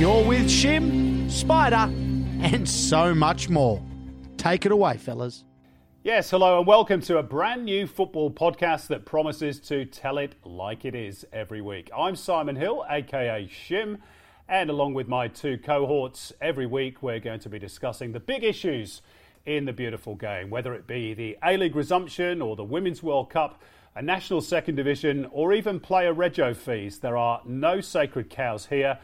You're with Shim, Spider, and so much more. Take it away, fellas. Yes, hello, and welcome to a brand new football podcast that promises to tell it like it is every week. I'm Simon Hill, aka Shim, and along with my two cohorts, every week we're going to be discussing the big issues in the beautiful game, whether it be the A League resumption or the Women's World Cup, a national second division, or even player rego fees. There are no sacred cows here.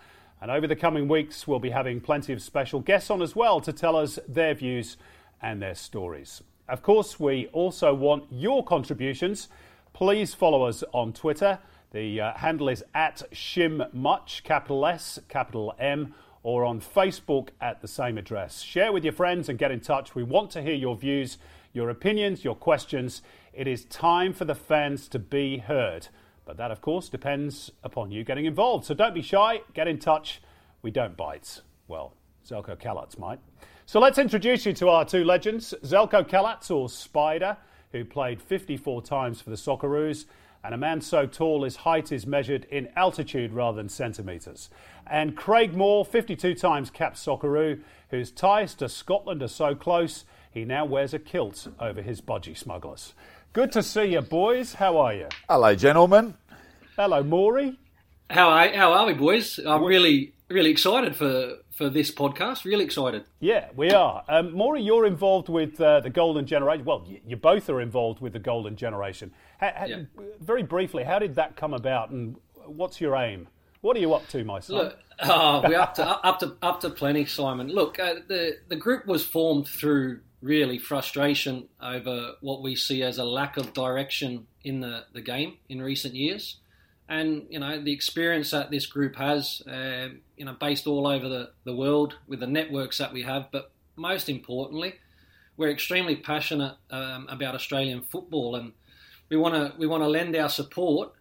And over the coming weeks, we'll be having plenty of special guests on as well to tell us their views and their stories. Of course, we also want your contributions. Please follow us on Twitter. The uh, handle is at ShimMuch, capital S, capital M, or on Facebook at the same address. Share with your friends and get in touch. We want to hear your views, your opinions, your questions. It is time for the fans to be heard. But that, of course, depends upon you getting involved. So don't be shy, get in touch. We don't bite. Well, Zeljko Kalac might. So let's introduce you to our two legends Zeljko Kalac, or Spider, who played 54 times for the Socceroos, and a man so tall his height is measured in altitude rather than centimetres. And Craig Moore, 52 times capped Socceroo, whose ties to Scotland are so close he now wears a kilt over his budgie smugglers. Good to see you, boys. How are you? Hello, gentlemen. Hello, Maury. How are, how are we, boys? I'm really, really excited for, for this podcast. Really excited. Yeah, we are. Um, Maury, you're involved with uh, the Golden Generation. Well, you, you both are involved with the Golden Generation. Ha, ha, Yeah. Very briefly, how did that come about, and what's your aim? What are you up to, my son? Look, oh, we're up to up to up to plenty, Simon. Look, uh, the the group was formed through really frustration over what we see as a lack of direction in the, the game in recent years, and you know the experience that this group has, um, you know, based all over the, the world with the networks that we have, but most importantly, we're extremely passionate um, about Australian football, and we want to we want to lend our support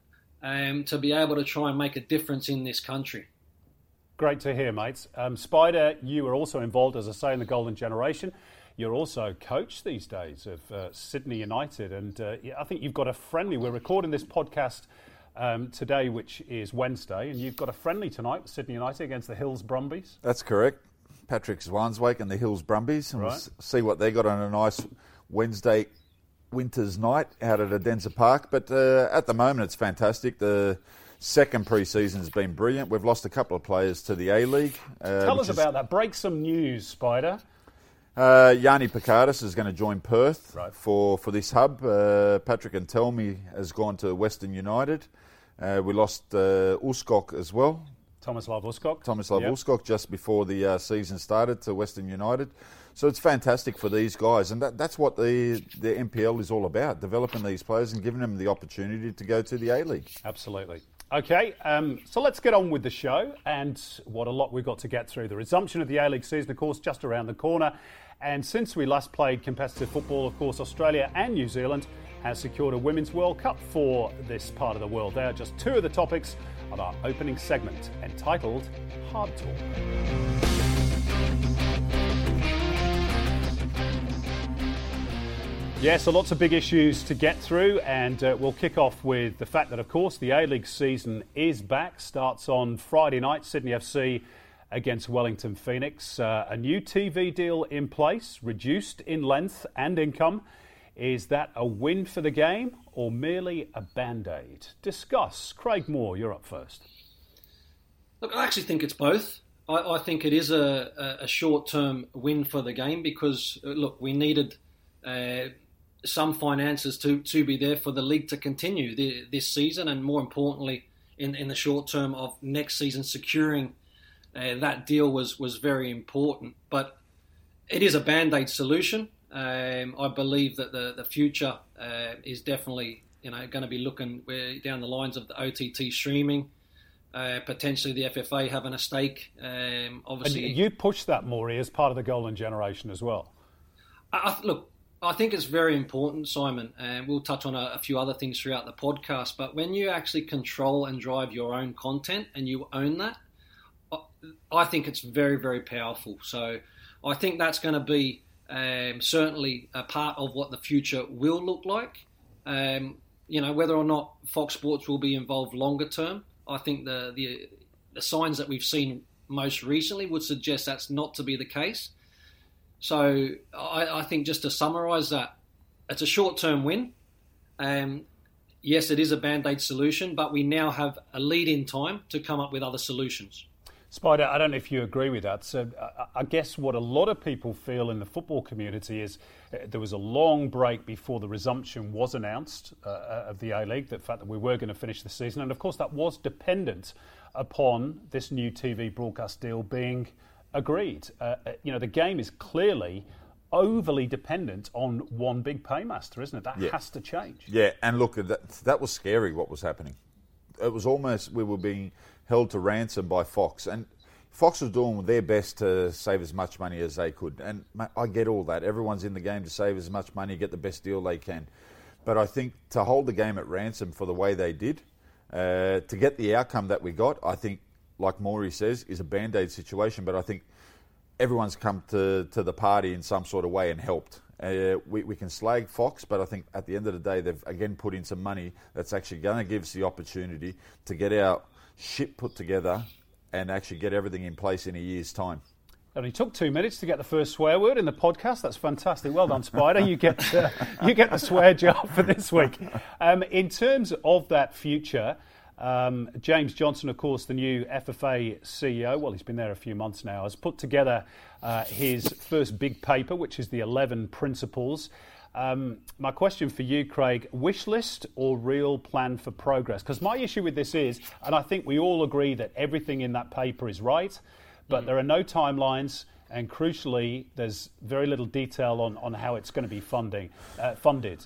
um, to be able to try and make a difference in this country. Great to hear, mates. Um, Spider, you are also involved, as I say, in the Golden Generation. You're also coach these days of uh, Sydney United, and uh, I think you've got a friendly. We're recording this podcast um, today, which is Wednesday, and you've got a friendly tonight with Sydney United against the Hills Brumbies. That's correct. Patrick Swanswake and the Hills Brumbies. And we'll Right. see what they got on a nice Wednesday winter's night out at Edensor Park. But uh, at the moment, it's fantastic. The second pre-season has been brilliant. We've lost a couple of players to the A League. Uh, Tell us about that. Break some news, Spider. Uh, Yanni Perkatis is going to join Perth Right. for, for this hub. Uh, Patrick Antelmi has gone to Western United. Uh, we lost uh, Uskok as well Tomislav Uskok. Tomislav Yep. Uskok just before the uh, season started to Western United. So it's fantastic for these guys, and that, that's what the the NPL is all about: developing these players and giving them the opportunity to go to the A League. Absolutely. Okay, um, so let's get on with the show and what a lot we've got to get through. The resumption of the A League season, of course, just around the corner. And since we last played competitive football, of course, Australia and New Zealand has secured a Women's World Cup for this part of the world. They are just two of the topics of our opening segment entitled Hard Talk. Yeah, so lots of big issues to get through, and uh, we'll kick off with the fact that, of course, the A League season is back. Starts on Friday night, Sydney FC against Wellington Phoenix. Uh, a new TV deal in place, reduced in length and income. Is that a win for the game or merely a band aid? Discuss. Craig Moore, you're up first. Look, I actually think it's both. I, I think it is a, a short term win for the game because, uh, look, we needed uh, some finances to, to be there for the league to continue the, this season, and more importantly, in, in the short term of next season, securing uh, that deal was, was very important. But it is a band aid solution. Um, I believe that the, the future uh, is definitely you know going to be looking down the lines of the OTT streaming. Uh, potentially the FFA having a stake. Um, And obviously, you pushed that, Maury, as part of the Golden Generation as well. I, I- look, I think it's very important, Simon, and we'll touch on a, a few other things throughout the podcast. But when you actually control and drive your own content and you own that, I, think it's very, very powerful. So I think that's going to be um, certainly a part of what the future will look like. Um, you know, whether or not Fox Sports will be involved longer term, I think the, the the signs that we've seen most recently would suggest that's not to be the case. So I, I think just to summarise that, it's a short-term win. Um, yes, it is a band-aid solution, but we now have a lead-in time to come up with other solutions. Spider, I don't know if you agree with that. So, I- guess what a lot of people feel in the football community is uh, there was a long break before the resumption was announced uh, uh, of the A League, the fact that we were going to finish the season. And of course, that was dependent upon this new TV broadcast deal being agreed. Uh, uh, you know, the game is clearly overly dependent on one big paymaster, isn't it? That Yeah. has to change. Yeah, and look, that, that was scary what was happening. It was almost we were being held to ransom by Fox, and Fox was doing their best to save as much money as they could. And I get all that. Everyone's in the game to save as much money, get the best deal they can. But I think to hold the game at ransom for the way they did, uh, to get the outcome that we got, I think, like Maury says, is a band aid situation. But I think everyone's come to, to the party in some sort of way and helped. Uh, we, we can slag Fox, but I think at the end of the day, they've again put in some money that's actually going to give us the opportunity to get our ship put together and actually get everything in place in a year's time. It only took two minutes to get the first swear word in the podcast. That's fantastic. Well done, Spider. You get you get the swear job for this week. Um, in terms of that future, um, James Johnson, of course, the new FFA CEO. Well, he's been there a few months now. Has put together uh, his first big paper, which is the Eleven Principles. Um, my question for you, Craig: wish list or real plan for progress? Because my issue with this is, and I think we all agree that everything in that paper is right but there are no timelines, and crucially, there's very little detail on, on how it's going to be funding uh, funded.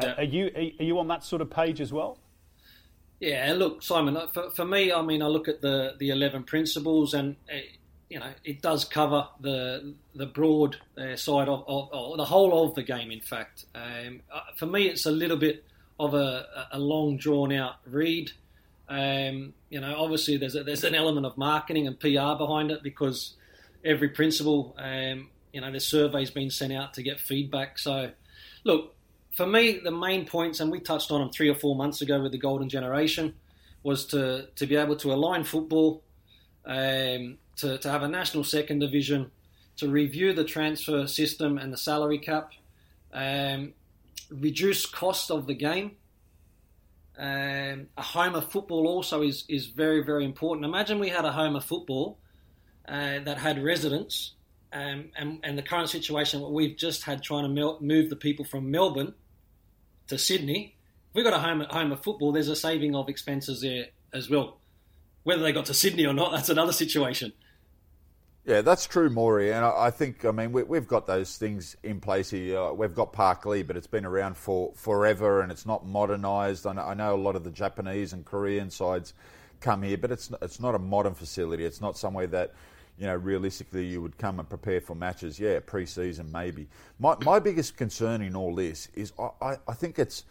Yeah. Are you are you on that sort of page as well? Yeah, look, Simon. uh, For, for me, I mean, I look at the the eleven principles, and uh, you know, it does cover the the broad uh, side of, of, of the whole of the game. In fact, um, uh, for me, it's a little bit of a, a long drawn out read. Um, you know, obviously, there's a, there's an element of marketing and PR behind it because every principal, um, you know, the survey's been sent out to get feedback. So, look, for me, the main points, and we touched on them three or four months ago with the Golden Generation, was to, to be able to align football, um, to, to have a national second division, to review the transfer system and the salary cap, um, reduce cost of the game. Um, a home of football also is, is very, very important. Imagine we had a home of football uh, that had residents, um, and, and the current situation what we've just had trying to mel- move the people from Melbourne to Sydney. If we've got a home, home of football, there's a saving of expenses there as well. Whether they got to Sydney or not, that's another situation. Yeah, that's true, Maury. And I, I think, I mean, we, have got those things in place here. Uh, we've got Parklea, but it's been around for forever and it's not modernised. I know, I know a lot of the Japanese and Korean sides come here, but it's it's not a modern facility. It's not somewhere that you know realistically you would come and prepare for matches. Yeah, pre-season maybe. My my biggest concern in all this is I, I think it's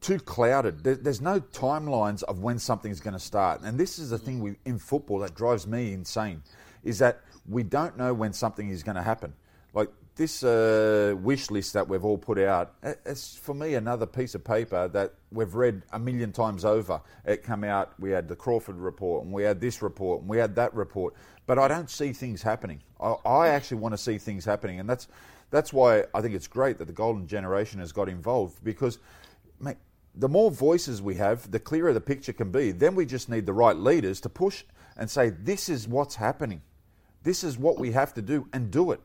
too clouded. There, there's no timelines of when something's going to start, and this is the thing we, in football that drives me insane, is that we don't know when something is going to happen. Like this uh, wish list that we've all put out, it's for me another piece of paper that we've read a million times over. It came out, we had the Crawford report, and we had this report, and we had that report, but I don't see things happening. I, I actually want to see things happening, and that's that's why I think it's great that the Golden Generation has got involved because, mate, the more voices we have, the clearer the picture can be. Then we just need the right leaders to push and say, this is what's happening. This is what we have to do and do it.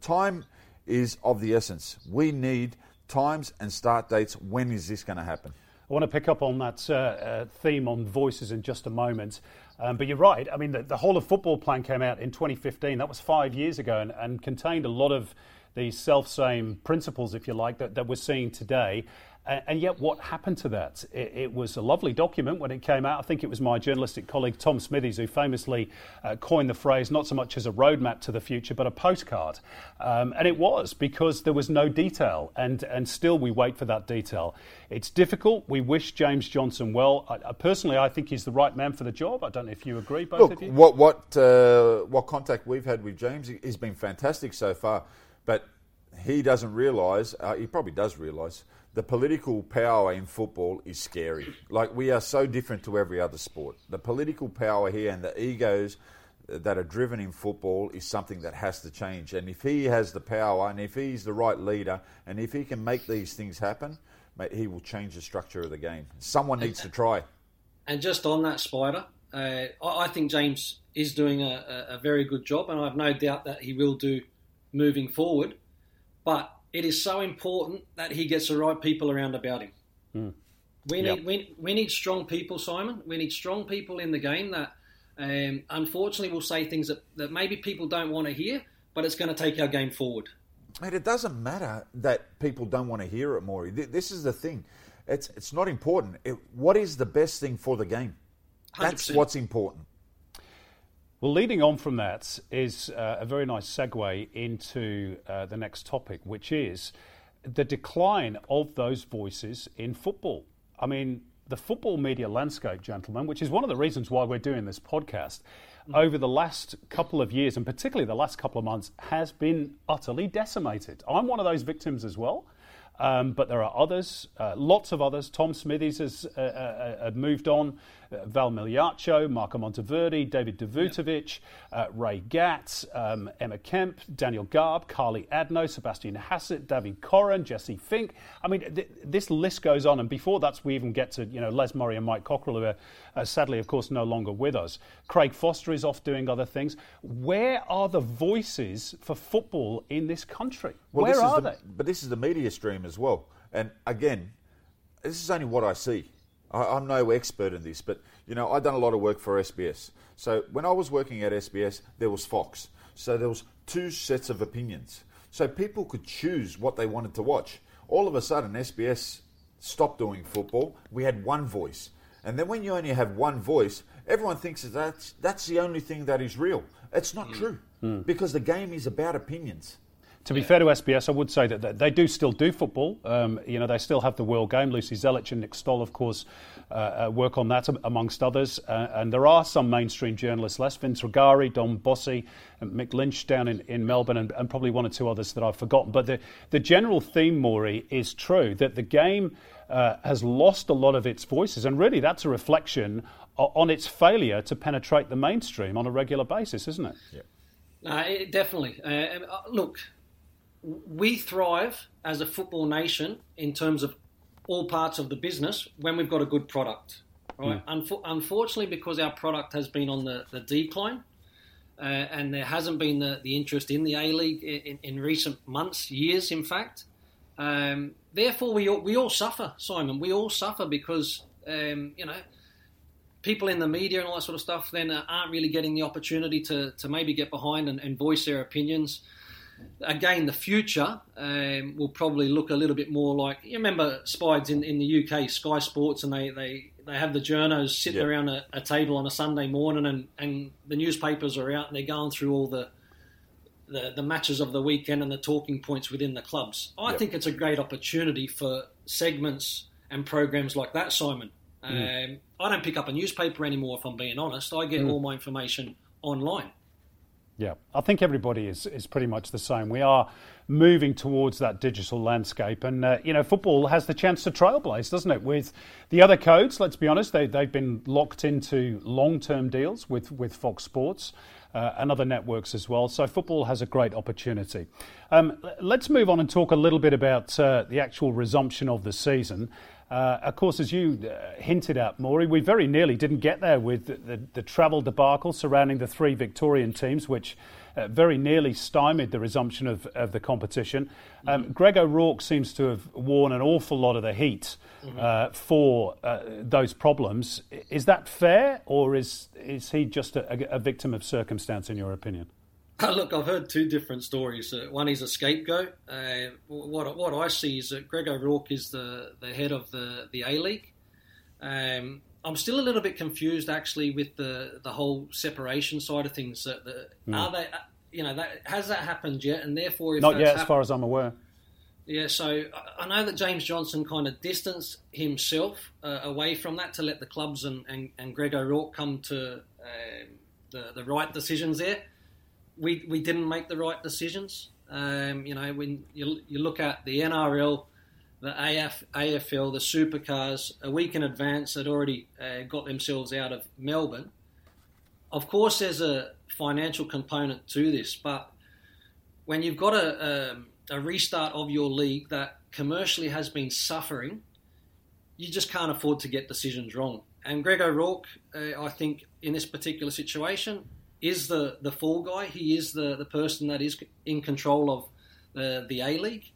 Time is of the essence. We need times and start dates. When is this going to happen? I want to pick up on that uh, uh, theme on voices in just a moment. Um, but you're right. I mean, the, the, whole of football plan came out in 2015. That was five years ago and, and contained a lot of the self same principles, if you like, that, that we're seeing today. And yet, what happened to that? It, was a lovely document when it came out. I think it was my journalistic colleague Tom Smithies who famously uh, coined the phrase not so much as a roadmap to the future, but a postcard. Um, and it was because there was no detail, and, and still we wait for that detail. It's difficult. We wish James Johnson well. I, I personally, I think he's the right man for the job. I don't know if you agree, both Look, of you. What, what, uh, what contact we've had with James has been fantastic so far, but he doesn't realise, uh, he probably does realise the political power in football is scary. Like we are so different to every other sport. The political power here and the egos that are driven in football is something that has to change. And if he has the power and if he's the right leader and if he can make these things happen, mate, he will change the structure of the game. Someone needs to try. And just on that, Spider, uh, I think James is doing a, a very good job, and I have no doubt that he will do moving forward. But it is so important that he gets the right people around about him. Mm. We need we, we need strong people, Simon. We need strong people in the game that um, unfortunately will say things that, that maybe people don't want to hear, but it's going to take our game forward. And it doesn't matter that people don't want to hear it, Maury. This is the thing. It's it's not important. It, what is the best thing for the game? 100%. That's what's important. Well, leading on from that is uh, a very nice segue into uh, the next topic, which is the decline of those voices in football. I mean, the football media landscape, gentlemen, which is one of the reasons why we're doing this podcast, mm-hmm. over the last couple of years, and particularly the last couple of months, has been utterly decimated. I'm one of those victims as well. Um, but there are others, uh, lots of others. Tom Smithies has uh, uh, uh moved on. Val Migliaccio, Marco Monteverde, David Davutovic, uh, Ray Gatt, um, Emma Kemp, Daniel Garb, Carly Adno, Sebastian Hassett, David Corran, Jesse Fink. I mean, th- this list goes on. And before that, we even get to you know Les Murray and Mike Cockerill, who are sadly, of course, no longer with us. Craig Foster is off doing other things. Where are the voices for football in this country? Well, Where are the, they? But this is the media stream as well. And again, this is only what I see. I, am no expert in this, but you know, I've done a lot of work for SBS. So when I was working at SBS, there was Fox. So there was two sets of opinions. So people could choose what they wanted to watch. All of a sudden, SBS stopped doing football. We had one voice. And then when you only have one voice, everyone thinks that that's, that's the only thing that is real. It's not mm. true mm. because the game is about opinions. To be fair to SBS, I would say that they do still do football. Um, you know, they still have the World Game. Lucy Zelich and Nick Stoll, of course, uh, uh, work on that amongst others. Uh, and there are some mainstream journalists less. Vince Dom Bossi, and Mick Lynch down in, in Melbourne, and, and, probably one or two others that I've forgotten. But the, the general theme, Maury, is true that the game uh, has lost a lot of its voices. And really, that's a reflection on its failure to penetrate the mainstream on a regular basis, isn't it? Yeah. Uh, it definitely. Uh, look, we thrive as a football nation in terms of all parts of the business when we've got a good product. Right? Mm. Unfor- unfortunately, because our product has been on the, the decline, uh, and there hasn't been the, the interest in the A League in, in, recent months, years, in fact. Um, therefore, we all, we all suffer, Simon. We all suffer because um, you know people in the media and all that sort of stuff then uh, aren't really getting the opportunity to, to maybe get behind and, and voice their opinions. Again, the future um, will probably look a little bit more like you remember Spides in, in the UK, Sky Sports, and they, they, they have the journos sitting Yep. around a, a table on a Sunday morning, and, and the newspapers are out and they're going through all the the, the matches of the weekend and the talking points within the clubs. I Yep. think it's a great opportunity for segments and programs like that, Simon. Mm. Um, I don't pick up a newspaper anymore, if I'm being honest. I get all my information online. Yeah, I think everybody is, is pretty much the same. We are moving towards that digital landscape, and uh, you know, football has the chance to trailblaze, doesn't it? With the other codes, let's be honest, they they've been locked into long term deals with with Fox Sports. Uh, and other networks as well. So football has a great opportunity. Um, let's move on and talk a little bit about uh, the actual resumption of the season. Uh, of course, as you uh, hinted at, Maury, we very nearly didn't get there with the, the, the travel debacle surrounding the three Victorian teams, which uh, very nearly stymied the resumption of, of the competition. Um, Greg O'Rourke seems to have worn an awful lot of the heat uh, for uh, those problems. Is that fair, or is, is he just a, a victim of circumstance, in your opinion? Look, I've heard two different stories. Uh, one is a scapegoat. Uh, what what I see is that Greg O'Rourke is the, the head of the the A League. Um, I'm still a little bit confused actually with the the whole separation side of things. That the, are they, uh, you know, that, has that happened yet? And therefore, if Not yet, as far as I'm aware. yeah, so I- I know that James Johnson kind of distanced himself uh, away from that to let the clubs and, and, and Greg O'Rourke come to um the, the right decisions there. We, we didn't make the right decisions. Um, you know, when you, you look at the NRL, the AF, AFL, the supercars, a week in advance had already uh, got themselves out of Melbourne. Of course, there's a financial component to this, but when you've got a, um, a restart of your league that commercially has been suffering, you just can't afford to get decisions wrong. And Greg O'Rourke, uh, I think, in this particular situation, is the, the fall guy. He is the, the person that is in control of the, the A League.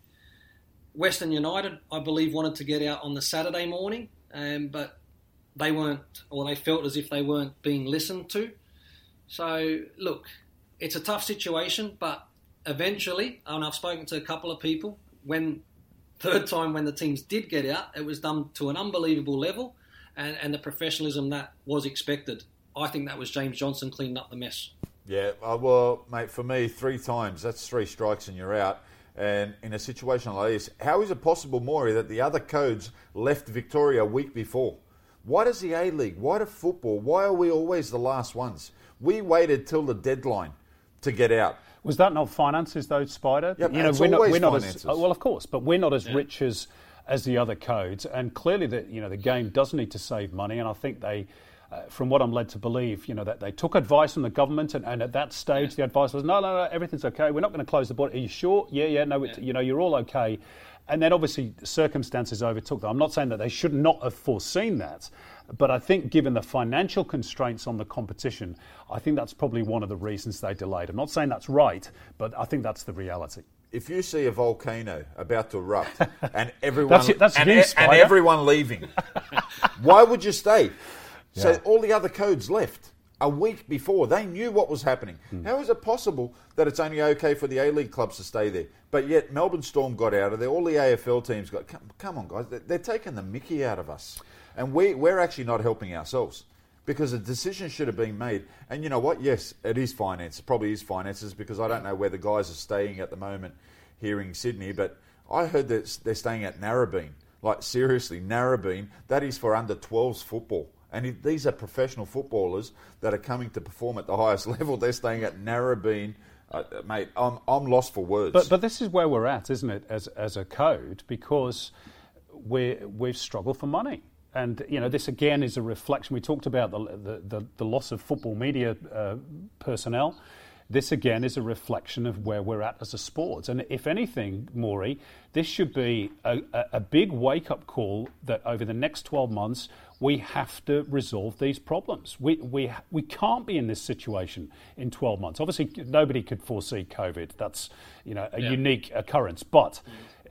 Western United, I believe, wanted to get out on the Saturday morning, um, but they weren't, or they felt as if they weren't being listened to. So, look, it's a tough situation, but eventually, and I've spoken to a couple of people, when third time when the teams did get out, it was done to an unbelievable level and, and the professionalism that was expected. I think that was James Johnson cleaning up the mess. Yeah, uh, well, mate, for me, three times, that's three strikes and you're out. And in a situation like this, how is it possible, Maury, that the other codes left Victoria a week before? Why does the A League, why do football, why are we always the last ones? We waited till the deadline to get out. Was that not finances, though, Spider? Yeah, it's always finances. as oh, well, of course, but we're not as rich as as the other codes, and clearly, the you know the game does need to save money, and I think they. Uh, from what I'm led to believe, you know that they took advice from the government, and, and at that stage, the advice was, "No, no, no, everything's okay. We're not going to close the border. Are you sure? Yeah, yeah. No, it, you know, you're all okay." And then obviously circumstances overtook them. I'm not saying that they should not have foreseen that, but I think given the financial constraints on the competition, I think that's probably one of the reasons they delayed. I'm not saying that's right, but I think that's the reality. If you see a volcano about to erupt and everyone That's it- that's and, you, and everyone leaving, why would you stay? So all the other codes left a week before. They knew what was happening. Hmm. How is it possible that it's only okay for the A League clubs to stay there, but yet Melbourne Storm got out of there? All the AFL teams got. Come, come on, guys, they're, they're taking the Mickey out of us, and we we're actually not helping ourselves. Because a decision should have been made, and you know what? Yes, it is finance. It probably is finances because I don't know where the guys are staying at the moment here in Sydney, but I heard that they're staying at Narrabeen. Like seriously, Narrabeen. That is for under 12s football. And these are professional footballers that are coming to perform at the highest level. They're staying at Narrabeen. Uh, mate, I'm, I'm lost for words. But but this is where we're at, isn't it? As as a code, because we we've struggled for money, and you know this again is a reflection. We talked about the the, the, the loss of football media uh, personnel. This again is a reflection of where we're at as a sport. And if anything, Maury, this should be a, a, a big wake up call that over the next 12 months, we have to resolve these problems. We, we, we can't be in this situation in 12 months. Obviously, nobody could foresee COVID. That's you know, a unique occurrence. But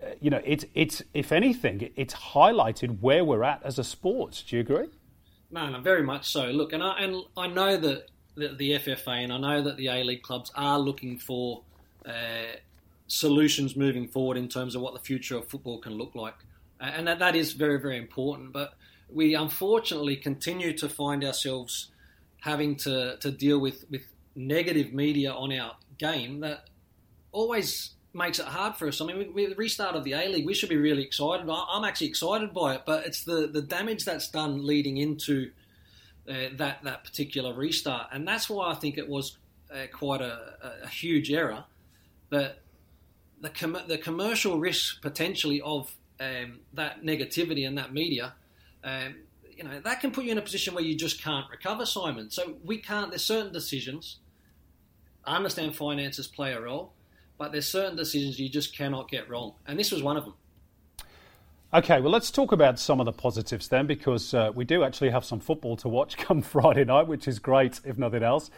uh, you know, it's, it's, if anything, it's highlighted where we're at as a sport. Do you agree? No, no, very much so. Look, and I and I know that the, the FFA and I know that the A League clubs are looking for uh, solutions moving forward in terms of what the future of football can look like, and that that is very very important. But we unfortunately continue to find ourselves having to, to deal with, with negative media on our game that always makes it hard for us. I mean, we, we restart of the A League, we should be really excited. I'm actually excited by it, but it's the, the damage that's done leading into uh, that that particular restart, and that's why I think it was uh, quite a, a, huge error. But the com- the commercial risk potentially of um, that negativity and that media um, you know, that can put you in a position where you just can't recover, Simon. So we can't, there's certain decisions. I understand finances play a role, but there's certain decisions you just cannot get wrong. And this was one of them. Okay, well, let's talk about some of the positives then, because uh, we do actually have some football to watch come Friday night, which is great, if nothing else.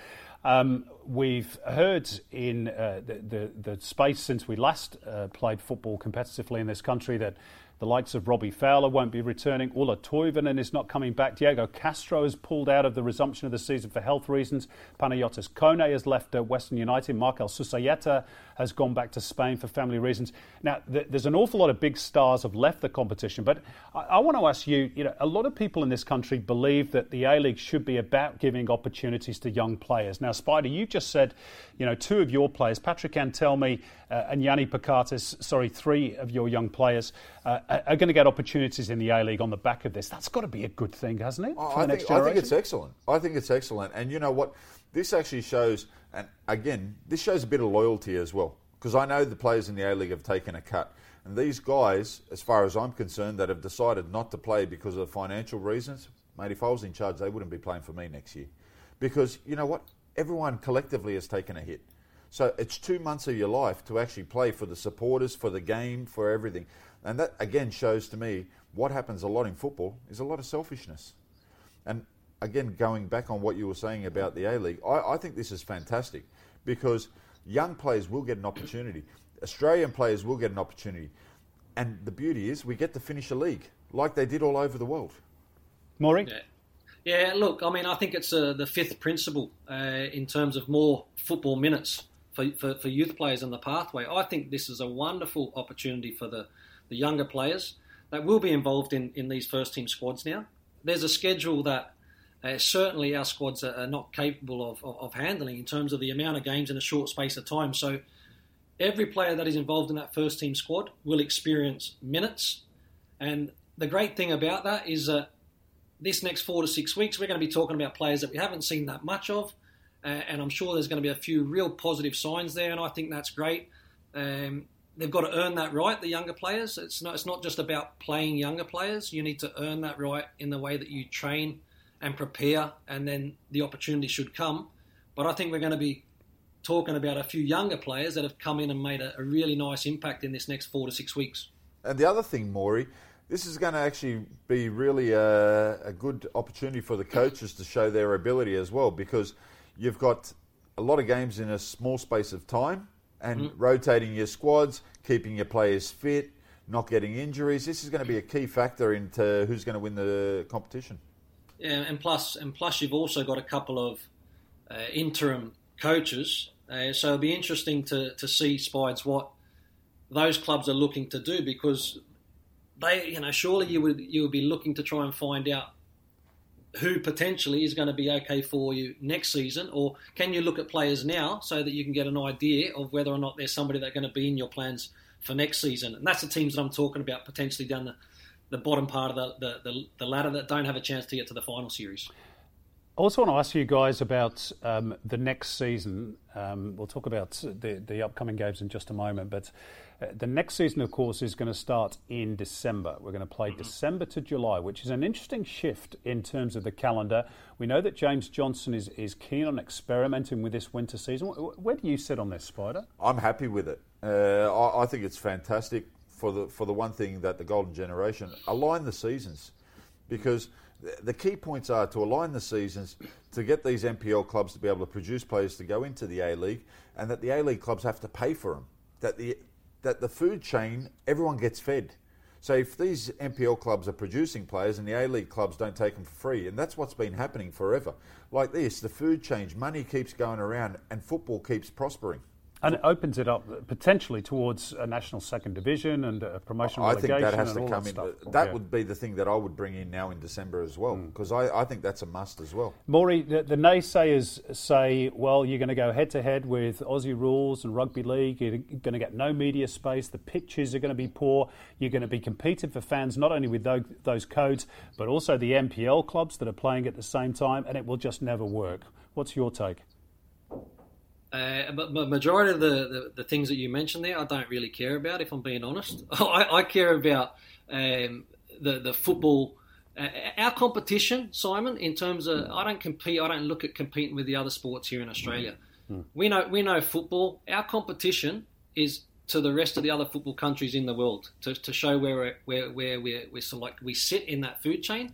Um, we've heard in uh, the, the, the, space since we last uh, played football competitively in this country that the likes of Robbie Fowler won't be returning. Ola Toivonen is not coming back. Diego Castro has pulled out of the resumption of the season for health reasons. Panayotis Kone has left uh, Western United. Markel Susaeta has gone back to Spain for family reasons. Now, th- there's an awful lot of big stars have left the competition, but I-, I want to ask you, you know, a lot of people in this country believe that the A-League should be about giving opportunities to young players. Now, Spider, you just said, you know, two of your players, Patrick Antelmi uh, and Yanni Perkatis, sorry, three of your young players, uh, are going to get opportunities in the A League on the back of this. That's got to be a good thing, hasn't it? I think, I think it's excellent. I think it's excellent. And you know what? This actually shows, and again, this shows a bit of loyalty as well. Because I know the players in the A League have taken a cut. And these guys, as far as I'm concerned, that have decided not to play because of financial reasons, mate, if I was in charge, they wouldn't be playing for me next year. Because you know what? Everyone collectively has taken a hit. So it's two months of your life to actually play for the supporters, for the game, for everything. And that, again, shows to me what happens a lot in football is a lot of selfishness. And again, going back on what you were saying about the A League, I, I think this is fantastic because young players will get an opportunity. Australian players will get an opportunity. And the beauty is we get to finish a league like they did all over the world. Maury? Yeah. Yeah, look, I mean, I think it's uh, the fifth principle uh, in terms of more football minutes for, for, for, youth players in the pathway. I think this is a wonderful opportunity for the, the younger players that will be involved in, in these first team squads now. There's a schedule that uh, certainly our squads are, are not capable of, of, of, handling in terms of the amount of games in a short space of time. So every player that is involved in that first team squad will experience minutes. And the great thing about that is that this next four to six weeks, we're going to be talking about players that we haven't seen that much of. Uh, and I'm sure there's going to be a few real positive signs there, and I think that's great. Um, they've got to earn that right, the younger players. It's not, it's not just about playing younger players. You need to earn that right in the way that you train and prepare, and then the opportunity should come. But I think we're going to be talking about a few younger players that have come in and made a, a really nice impact in this next four to six weeks. And the other thing, Maury, this is going to actually be really a, a, good opportunity for the coaches to show their ability as well because you've got a lot of games in a small space of time and mm-hmm. rotating your squads, keeping your players fit, not getting injuries. This is going to be a key factor into who's going to win the competition. Yeah, and plus, and plus, you've also got a couple of uh, interim coaches, uh, so it'll be interesting to to see Spides what those clubs are looking to do because they, you know, surely you would you would be looking to try and find out who potentially is going to be okay for you next season, or can you look at players now so that you can get an idea of whether or not there's somebody that's going to be in your plans for next season? And that's the teams that I'm talking about potentially down the, the bottom part of the, the, the, ladder that don't have a chance to get to the final series. I also want to ask you guys about um, the next season. Um, we'll talk about the, the upcoming games in just a moment, but the next season, of course, is going to start in December. We're going to play mm-hmm. December to July, which is an interesting shift in terms of the calendar. We know that James Johnson is, is keen on experimenting with this winter season. Where do you sit on this, Spider? I'm happy with it. Uh, I, I think it's fantastic for the for the one thing that the Golden Generation align the seasons because the key points are to align the seasons to get these NPL clubs to be able to produce players to go into the A League, and that the A League clubs have to pay for them. That the that the food chain everyone gets fed. So if these NPL clubs are producing players and the A League clubs don't take them for free, and that's what's been happening forever. Like this, the food change, money keeps going around, and football keeps prospering. And it opens it up potentially towards a national second division and a promotion I think that has to come that in. Stuff. That Yeah. would be the thing that I would bring in now in December as well, Mm. because I, I think that's a must as well. Maury, the, the naysayers say, well, you're going to go head to head with Aussie rules and rugby league. You're going to get no media space. The pitches are going to be poor. You're going to be competing for fans not only with those, those codes, but also the NPL clubs that are playing at the same time, and it will just never work. What's your take? Uh, but the majority of the, the, the things that you mentioned there, I don't really care about. If I'm being honest, I, I care about um, the the football, uh, our competition, Simon. In terms of, I don't compete. I don't look at competing with the other sports here in Australia. We know we know football. Our competition is to the rest of the other football countries in the world to, to show where we're, where where we're, we're select, we sit in that food chain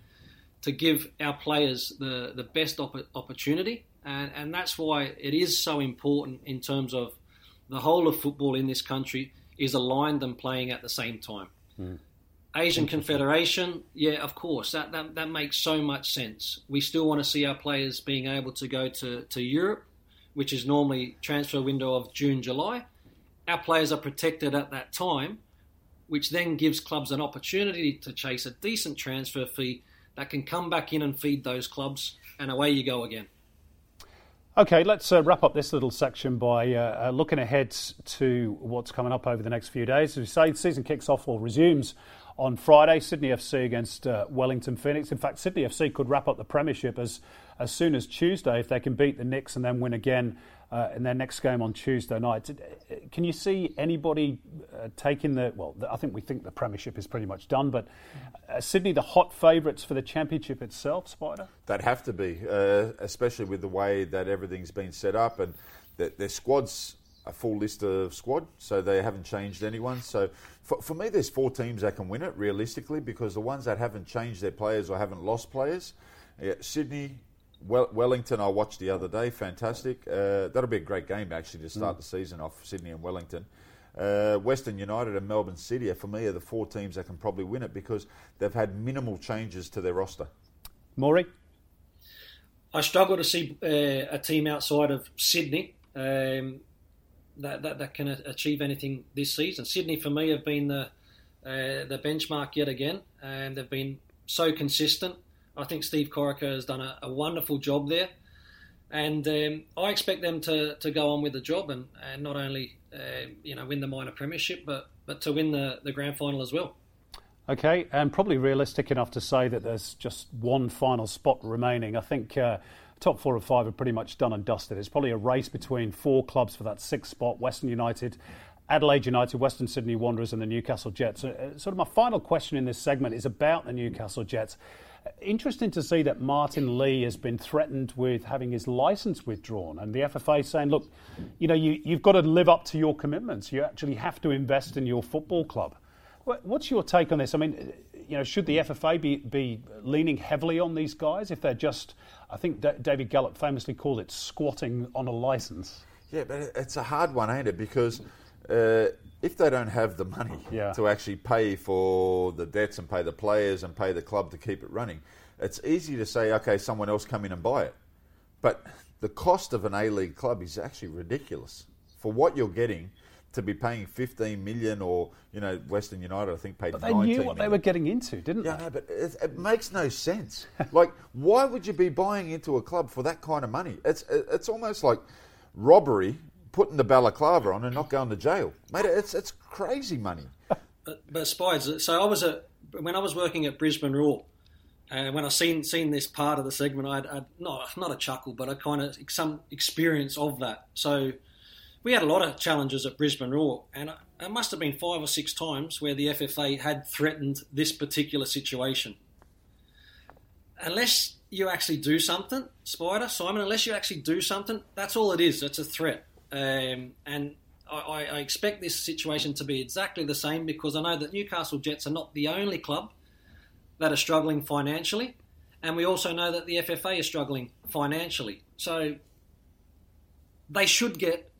to give our players the, the best opp- opportunity. And, and that's why it is so important in terms of the whole of football in this country is aligned and playing at the same time. Hmm. Asian Confederation, yeah, of course, that, that, that makes so much sense. We still want to see our players being able to go to, to Europe, which is normally transfer window of June, July. Our players are protected at that time, which then gives clubs an opportunity to chase a decent transfer fee that can come back in and feed those clubs, and away you go again. Okay, let's uh, wrap up this little section by uh, uh, looking ahead to what's coming up over the next few days. As we say, the season kicks off or resumes on Friday. Sydney FC against uh, Wellington Phoenix. In fact, Sydney FC could wrap up the Premiership as as soon as Tuesday if they can beat the Knicks and then win again uh, in their next game on Tuesday night. Can you see anybody uh, taking the? Well, I think we think the Premiership is pretty much done, but uh, Sydney the hot favourites for the Championship itself, Spider. They'd have to be, uh, especially with the way that everything's been set up and that their squad's a full list of squad, so they haven't changed anyone. So for, for me, there's four teams that can win it realistically because the ones that haven't changed their players or haven't lost players, yeah, Sydney, well, Wellington, I watched the other day, fantastic. Uh, that'll be a great game actually to start the season off, Sydney and Wellington. Uh, Western United and Melbourne City, are, for me, are the four teams that can probably win it because they've had minimal changes to their roster. Maury? I struggle to see uh, a team outside of Sydney um, that, that that can achieve anything this season. Sydney, for me, have been the uh, the benchmark yet again, and they've been so consistent. I think Steve Corica has done a, a wonderful job there, and um, I expect them to, to go on with the job and, and not only uh, you know win the minor premiership, but but to win the, the grand final as well. Okay, and probably realistic enough to say that there's just one final spot remaining. I think uh, top four or five are pretty much done and dusted. It's probably a race between four clubs for that sixth spot Western United, Adelaide United, Western Sydney Wanderers, and the Newcastle Jets. Uh, sort of my final question in this segment is about the Newcastle Jets. Interesting to see that Martin Lee has been threatened with having his license withdrawn, and the FFA saying, "Look, you know, you, you've got to live up to your commitments. You actually have to invest in your football club." What's your take on this? I mean, you know, should the FFA be, be leaning heavily on these guys if they're just? I think D- David Gallop famously called it squatting on a license. Yeah, but it's a hard one, ain't it? Because uh, if they don't have the money Yeah. to actually pay for the debts and pay the players and pay the club to keep it running, it's easy to say, okay, someone else come in and buy it. But the cost of an A League club is actually ridiculous for what you're getting. To be paying 15 million, or you know, Western United, I think paid. But they knew what they were getting into, didn't Yeah, they? no, but it, it makes no sense. like, why would you be buying into a club for that kind of money? It's it's almost like robbery, putting the balaclava on and not going to jail, mate. It's it's crazy money. But, but Spides, so I was at when I was working at Brisbane Roar, and when I seen seen this part of the segment, I I'd not not a chuckle, but a kind of some experience of that. So we had a lot of challenges at Brisbane Roar, and it must have been five or six times where the FFA had threatened this particular situation. Unless you actually do something, Spider Simon, unless you actually do something, that's all it is. It's a threat, um, and I, I expect this situation to be exactly the same because I know that Newcastle Jets are not the only club that are struggling financially, and we also know that the FFA is struggling financially. So they should get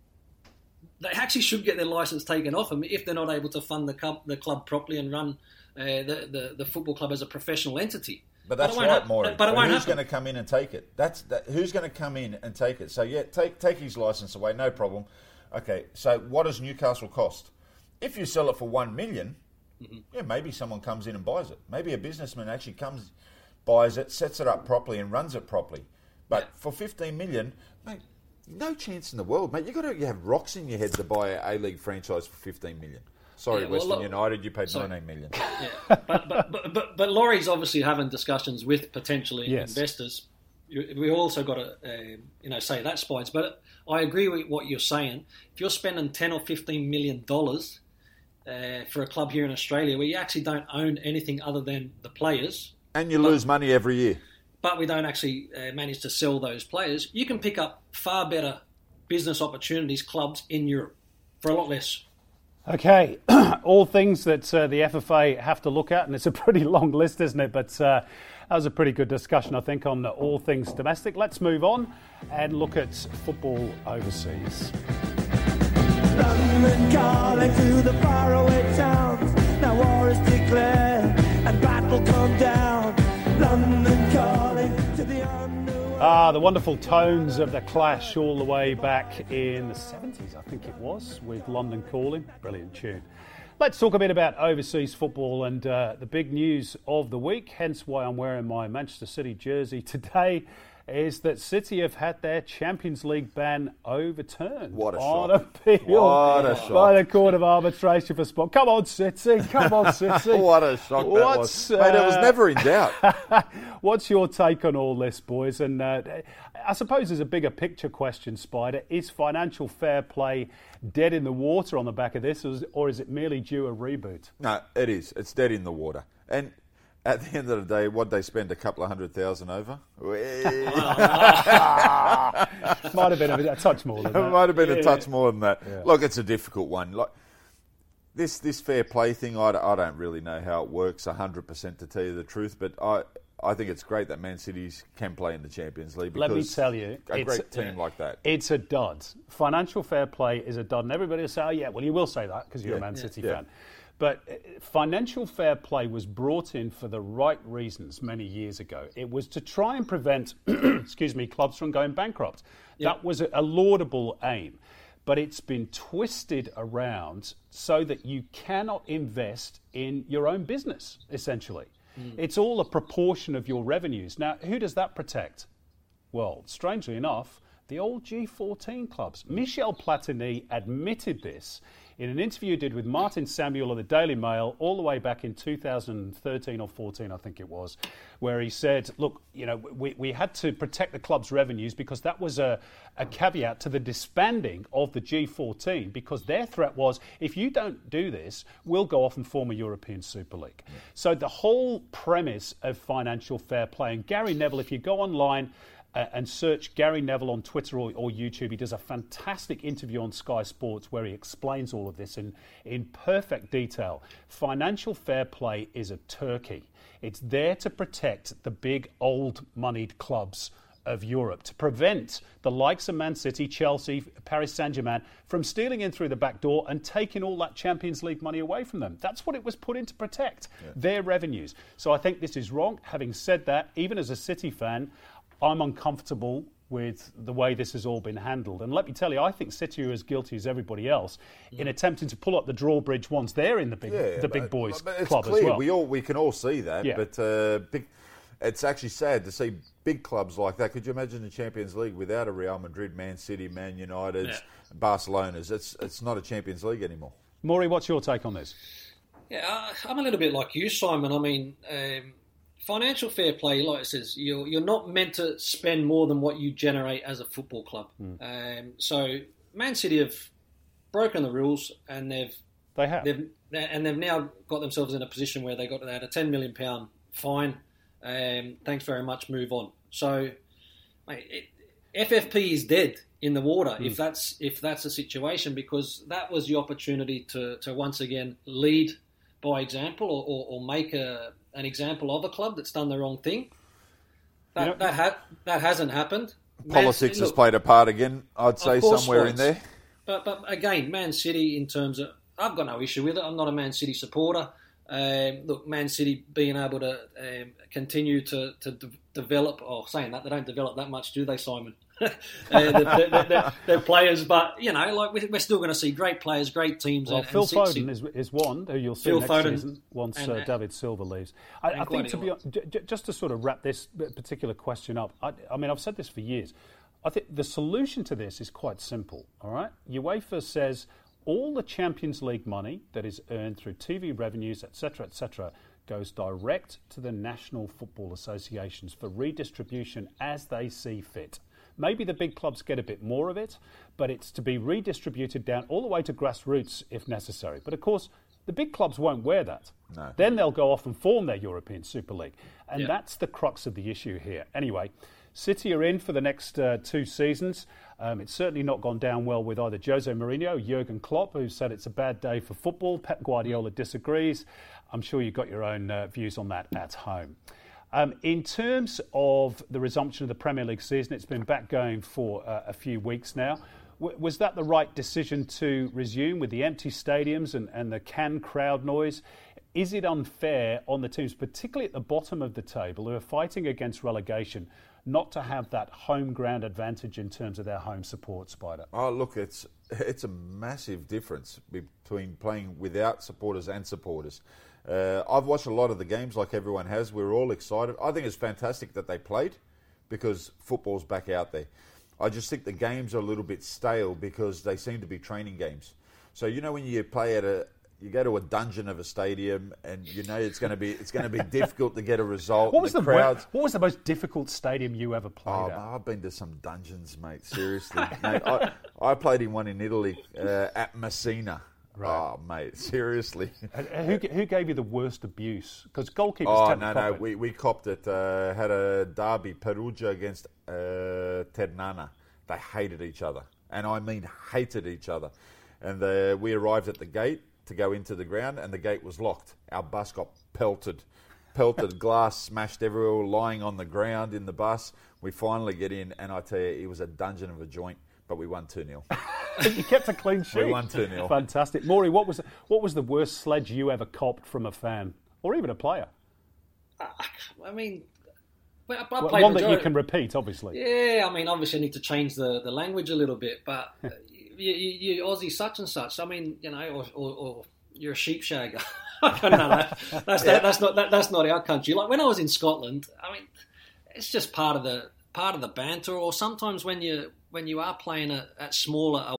they actually should get their license taken off them if they're not able to fund the club, the club properly and run uh, the, the the football club as a professional entity. But that's right, Maury. But it won't who's going to come in and take it? That's that, who's going to come in and take it. So yeah, take take his license away, no problem. Okay, so what does Newcastle cost? If you sell it for one million, Mm-hmm. yeah, maybe someone comes in and buys it. Maybe a businessman actually comes, buys it, sets it up properly, and runs it properly. But for fifteen million, mate, no chance in the world, mate. You got to you have rocks in your head to buy a A League franchise for fifteen million. Sorry, Yeah, well, Western look- United, you paid sorry. nineteen million. Yeah. but, but, but, but, but Laurie's obviously having discussions with potentially Yes. investors. We also got to, uh, you know, say that spies. But I agree with what you're saying. If you're spending ten or fifteen million dollars uh, for a club here in Australia, where you actually don't own anything other than the players, And you lose money every year. but we don't actually uh, manage to sell those players, you can pick up far better business opportunities clubs in Europe for a lot less. Okay, all things that uh, the FFA have to look at, and it's a pretty long list, isn't it? But uh, that was a pretty good discussion, I think, on all things domestic. Let's move on and look at football overseas. London calling the faraway towns. Now war is declared and battle come down. London Ah, the wonderful tones of the Clash all the way back in the 70s, I think it was, with London Calling. Brilliant tune. Let's talk a bit about overseas football and uh, the big news of the week, hence why I'm wearing my Manchester City jersey today. Is that City have had their Champions League ban overturned What a on shock. appeal What a shock by the Court of Arbitration for Sport? Come on, City! Come on, City! What a shock that What's, was. Mate, it was uh, never in doubt. What's your take on all this, boys? And uh, I suppose there's a bigger picture question, Spider. Is financial fair play dead in the water on the back of this, or is it merely due a reboot? No, it is. It's dead in the water. And at the end of the day, what they spend a couple of hundred thousand over? Might have been a, a touch more than that. might have been Yeah. a touch more than that. Look, it's a difficult one. Like this, this fair play thing, I don't really know how it works hundred percent to tell you the truth. But I, I think it's great that Man City's can play in the Champions League. Let me tell you, a it's- great team like that. It's a dud. Financial fair play is a dud, and everybody will say, "Oh yeah, well you will say that because you're a Man City Yeah. fan." But uh, financial fair play was brought in for the right reasons many years ago. It was to try and prevent, excuse me, clubs from going bankrupt. That was a, a laudable aim, but it's been twisted around so that you cannot invest in your own business. Essentially, it's all a proportion of your revenues. Now, who does that protect? Well, strangely enough, the old G14 clubs. Michel Platini admitted this in an interview he did with Martin Samuel of the Daily Mail all the way back in 2013 or 14, I think it was, where he said, Look, you know, we, we had to protect the club's revenues because that was a, a caveat to the disbanding of the G14 because their threat was if you don't do this, we'll go off and form a European Super League. So the whole premise of financial fair play, and Gary Neville, if you go online, and search Gary Neville on Twitter or, or YouTube. He does a fantastic interview on Sky Sports where he explains all of this in, in perfect detail. Financial fair play is a turkey, it's there to protect the big, old moneyed clubs of Europe, to prevent the likes of Man City, Chelsea, Paris Saint Germain from stealing in through the back door and taking all that Champions League money away from them. That's what it was put in to protect their revenues. So I think this is wrong. Having said that, even as a City fan, I'm uncomfortable with the way this has all been handled. And let me tell you, I think City are as guilty as everybody else in attempting to pull up the drawbridge once they're in the big, Yeah, the big but- boys but it's club clear. as well. We all we can all see that, Yeah. but uh, big. It's actually sad to see big clubs like that. Could you imagine the Champions League without a Real Madrid, Man City, Man United, Yeah. Barcelona's? It's it's not a Champions League anymore. Maury, what's your take on this? Yeah, I- I'm a little bit like you, Simon. I mean, um, financial fair play, like it says, you're you're not meant to spend more than what you generate as a football club. Um, so, Man City have broken the rules, and they've They have. they've and they've now got themselves in a position where they got they had a 10 million pound fine. Um, thanks very much. Move on. So, mate, it, FFP is dead in the water if that's if that's the situation because that was the opportunity to to once again lead by example or, or, or make a an example of a club that's done the wrong thing. That You know- that ha- that hasn't happened. Politics City- has look, played a part again. I'd say somewhere in there. But but again, Man City in terms of I've got no issue with it. I'm not a Man City supporter. Um, look, Man City being able to um, continue to, to de- develop, or saying that they don't develop that much, do they, Simon? Uh, the, the, the, the, players, but you know, like we're still going to see great players, great teams. Well, and, Phil and Foden is, is one who you'll see Phil next Foden season once and, uh, uh, David Silva leaves. I, I think to be j- just to sort of wrap this particular question up. I, I mean, I've said this for years. I think the solution to this is quite simple. All right, UEFA says all the Champions League money that is earned through TV revenues, etc., etc., goes direct to the national football associations for redistribution as they see fit. Maybe the big clubs get a bit more of it, but it's to be redistributed down all the way to grassroots if necessary. But of course, the big clubs won't wear that. No. Then they'll go off and form their European Super League. And Yeah. that's the crux of the issue here. Anyway, City are in for the next uh, two seasons. Um, it's certainly not gone down well with either Jose Mourinho, Jurgen Klopp, who said it's a bad day for football. Pep Guardiola disagrees. I'm sure you've got your own uh, views on that at home. Um, in terms of the resumption of the Premier League season, it's been back going for uh, a few weeks now. W- was that the right decision to resume with the empty stadiums and, and the can crowd noise? Is it unfair on the teams, particularly at the bottom of the table, who are fighting against relegation, not to have that home ground advantage in terms of their home support, Spider? Oh, look, it's it's a massive difference between playing without supporters and supporters. Uh, I've watched a lot of the games, like everyone has. We're all excited. I think it's fantastic that they played because football's back out there. I just think the games are a little bit stale because they seem to be training games. So you know when you play at a you go to a dungeon of a stadium and you know it's going to be it's going to be difficult to get a result. What was the, crowds? what was the most difficult stadium you ever played Oh, at? I've been to some dungeons, mate. Seriously, mate. I, I played in one in Italy uh, at Messina. Oh, mate, seriously. Who, who gave you the worst abuse? Because goalkeepers Oh tend no, to no, it. we, we copped it. Uh, had a derby, Perugia against uh, Ternana. They hated each other, and I mean hated each other. And uh, we arrived at the gate to go into the ground, and the gate was locked. Our bus got pelted, pelted glass smashed everywhere, lying on the ground in the bus. We finally get in, and I tell you, it was a dungeon of a joint. But we won 2 0. you kept a clean sheet. We won 2-0. Fantastic. Maury, what was, what was the worst sledge you ever copped from a fan or even a player? I mean, well, I Well, one that you can repeat, obviously. Yeah, I mean, obviously, I need to change the, the language a little bit, but uh, you, you, you Aussie such and such. I mean, you know, or, or, or you're a sheep shagger. I don't know. That, that's that, that's not that, that's not our country. Like when I was in Scotland, I mean, it's just part of the part of the banter. Or sometimes when you when you are playing at, at smaller uh,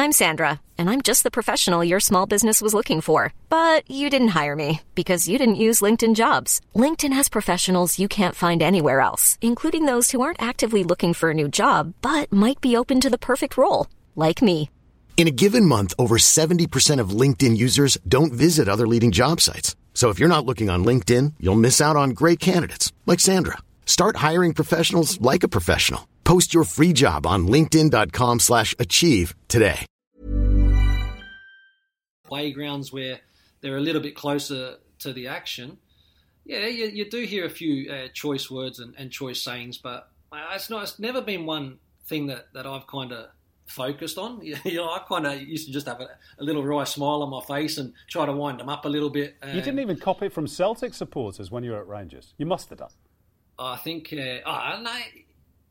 I'm Sandra, and I'm just the professional your small business was looking for. But you didn't hire me because you didn't use LinkedIn jobs. LinkedIn has professionals you can't find anywhere else, including those who aren't actively looking for a new job but might be open to the perfect role, like me. In a given month, over 70% of LinkedIn users don't visit other leading job sites. So if you're not looking on LinkedIn, you'll miss out on great candidates like Sandra. Start hiring professionals like a professional. Post your free job on linkedin.com/achieve today. playgrounds where they're a little bit closer to the action, yeah, you, you do hear a few uh, choice words and, and choice sayings, but uh, it's not. It's never been one thing that, that I've kind of focused on. You know, I kind of used to just have a, a little wry smile on my face and try to wind them up a little bit. You didn't even copy it from Celtic supporters when you were at Rangers. You must have done. I think, uh, oh, no,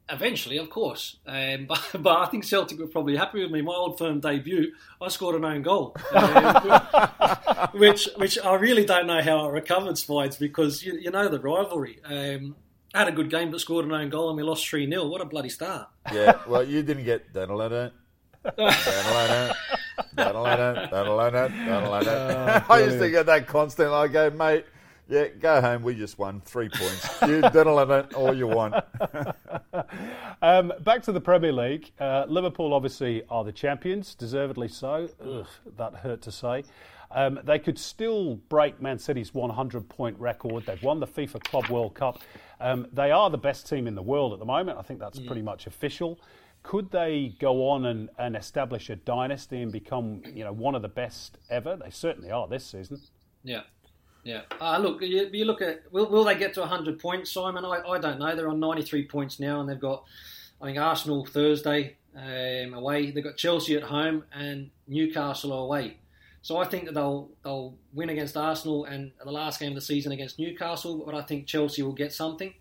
eventually, of course. Um, but, but I think Celtic were probably happy with me. My old firm debut, I scored an own goal, um, which which I really don't know how I recovered, Spides, because you, you know the rivalry. Um, had a good game, but scored an own goal and we lost 3 0. What a bloody start. Yeah, well, you didn't get da-da-da-da, da-da-da-da, da-da-da-da, da-da-da-da, da-da-da-da. I used to get that constantly. I go, mate, yeah, go home. We just won three points. You da-da-da-da, all you want. Um, back to the Premier League. Uh, Liverpool obviously are the champions, deservedly so. Ugh, that hurt to say. Um, they could still break Man City's 100 point record. They've won the FIFA Club World Cup. Um, they are the best team in the world at the moment. I think that's pretty much official. Could they go on and, and establish a dynasty and become, you know, one of the best ever? They certainly are this season. Yeah. Yeah. Uh, look, you, you look at will, will they get to 100 points, Simon? I, I don't know. They're on 93 points now, and they've got, I think, Arsenal Thursday, um, away. They've got Chelsea at home and Newcastle away. So I think that they'll they'll win against Arsenal and the last game of the season against Newcastle. But I think Chelsea will get something.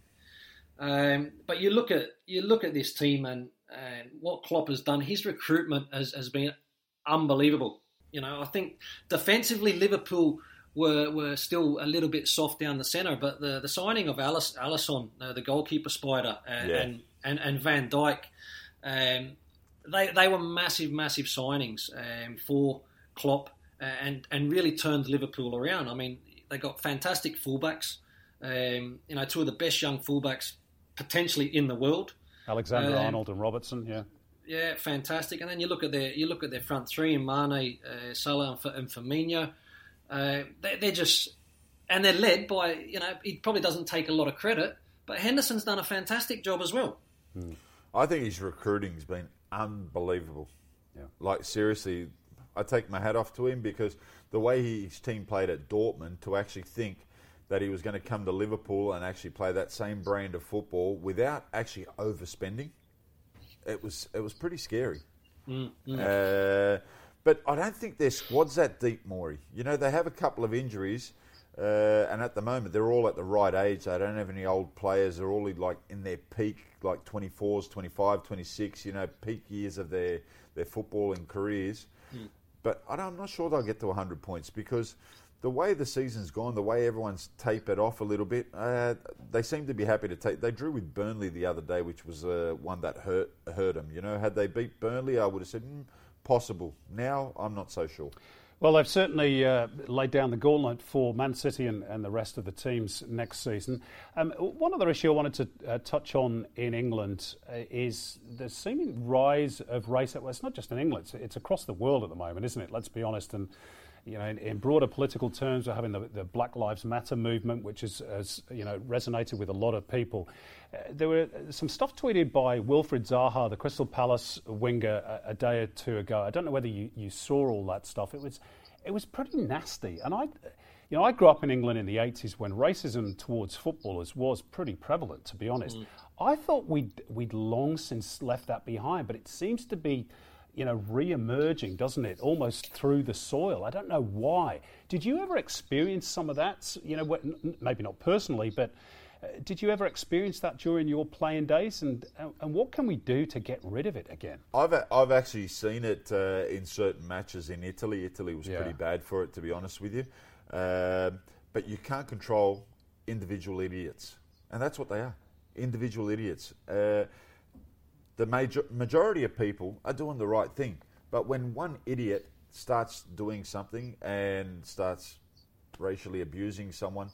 Um, but you look at you look at this team and, and what Klopp has done. His recruitment has, has been unbelievable. You know, I think defensively Liverpool were were still a little bit soft down the centre, but the, the signing of Alice, Alisson, uh, the goalkeeper spider, and, Yeah. and, and and Van Dijk, um, they they were massive massive signings um, for Klopp uh, and and really turned Liverpool around. I mean, they got fantastic fullbacks. Um, you know, two of the best young fullbacks potentially in the world. Alexander Um, Arnold and Robertson, yeah. Yeah, fantastic. And then you look at their you look at their front three: in Mane, uh, Salah, and, F- and Firmino. Uh, they, they're just and they're led by you know he probably doesn't take a lot of credit, but Henderson's done a fantastic job as well. I think his recruiting's been unbelievable. Yeah. Like seriously, I take my hat off to him because the way he, his team played at Dortmund to actually think that he was going to come to Liverpool and actually play that same brand of football without actually overspending, it was it was pretty scary. Uh, but I don't think their squad's that deep, Maury. You know, they have a couple of injuries, uh, and at the moment they're all at the right age. They don't have any old players. They're all like in their peak, like 24s, 25, 26, you know, peak years of their, their footballing careers. But I'm not sure they'll get to 100 points because the way the season's gone, the way everyone's tapered off a little bit, uh, they seem to be happy to take. They drew with Burnley the other day, which was uh, one that hurt hurt them. You know, had they beat Burnley, I would have said mm, possible. Now, I'm not so sure. Well, they've certainly uh, laid down the gauntlet for Man City and, and the rest of the teams next season. Um, one other issue I wanted to uh, touch on in England uh, is the seeming rise of race. Well, it's not just in England; it's, it's across the world at the moment, isn't it? Let's be honest. And you know, in, in broader political terms, we're having the, the Black Lives Matter movement, which has, has you know resonated with a lot of people. Uh, there were some stuff tweeted by Wilfred Zaha, the Crystal Palace winger, a, a day or two ago. I don't know whether you, you saw all that stuff. It was it was pretty nasty, and I. You know, I grew up in England in the 80s when racism towards footballers was pretty prevalent, to be honest. I thought we'd, we'd long since left that behind, but it seems to be you know, re-emerging, doesn't it? Almost through the soil. I don't know why. Did you ever experience some of that? You know, maybe not personally, but uh, did you ever experience that during your playing days? And and what can we do to get rid of it again? I've I've actually seen it uh, in certain matches in Italy. Italy was Yeah. pretty bad for it, to be honest with you. Um, but you can't control individual idiots, and that's what they are individual idiots. Uh, the major, majority of people are doing the right thing, but when one idiot starts doing something and starts racially abusing someone,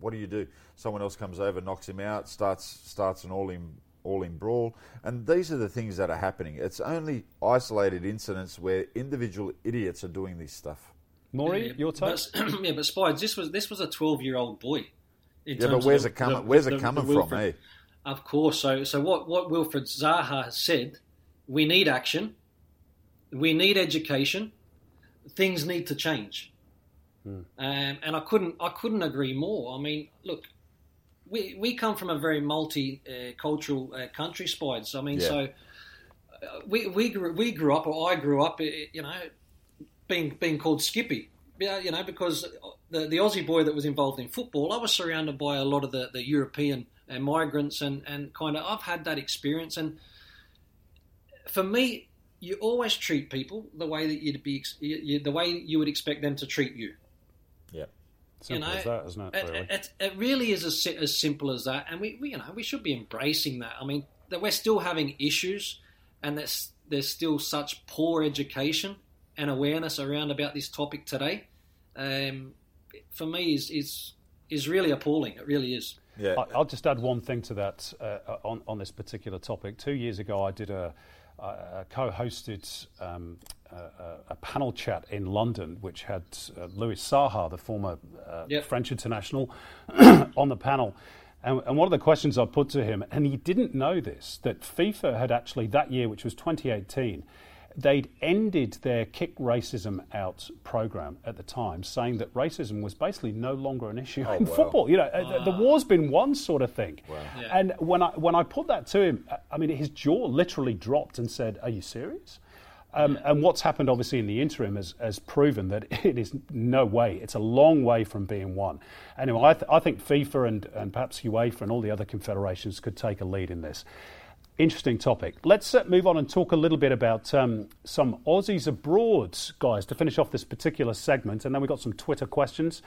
what do you do? Someone else comes over, knocks him out, starts starts an all in all in brawl, and these are the things that are happening. It's only isolated incidents where individual idiots are doing this stuff. Maury, your take? But, yeah, but Spides, this was this was a twelve year old boy. in Yeah, but terms of where's the- it coming? the- where's the- it coming the from? Wilfred- Eh? Of course. So, so what, what Wilfred Zaha has said, we need action, we need education, things need to change. Um, and I couldn't, I couldn't agree more. I mean, look, we, we come from a very multicultural uh, country, Spides. I mean, Yeah. so uh, we, we, grew, we grew up, or I grew up, uh, you know, being, being called Skippy. Yeah, you know, because the, the Aussie boy that was involved in football, I was surrounded by a lot of the, the European uh, migrants, and, and kind of I've had that experience. And for me, you always treat people the way that you'd be, you, you, the way you would expect them to treat you. Yeah. Simple you know, as that, isn't it? It, really? it, it really is as, as simple as that, and we, we, you know, we should be embracing that. I mean, that we're still having issues, and there's there's still such poor education and awareness around about this topic today. Um, for me, is is is really appalling. It really is. Yeah. I- I'll just add one thing to that uh, on, on this particular topic. Two years ago, I did a, a, a co-hosted um, a, a- a panel chat in London, which had uh, Louis Saha, the former uh, Yep. French international, on the panel. And, and one of the questions I put to him, and he didn't know this, that FIFA had actually that year, which was 2018, they'd ended their Kick Racism Out program at the time, saying that racism was basically no longer an issue in wow. football. You know, uh, the war's been won, sort of thing. And when I when I put that to him, I mean, his jaw literally dropped and said, "Are you serious?" Um, and what's happened, obviously, in the interim has, has proven that it is no way. It's a long way from being won. Anyway, I, th- I think FIFA and, and perhaps UEFA and all the other confederations could take a lead in this. Interesting topic. Let's uh, move on and talk a little bit about um, some Aussies abroad, guys, to finish off this particular segment. And then we've got some Twitter questions.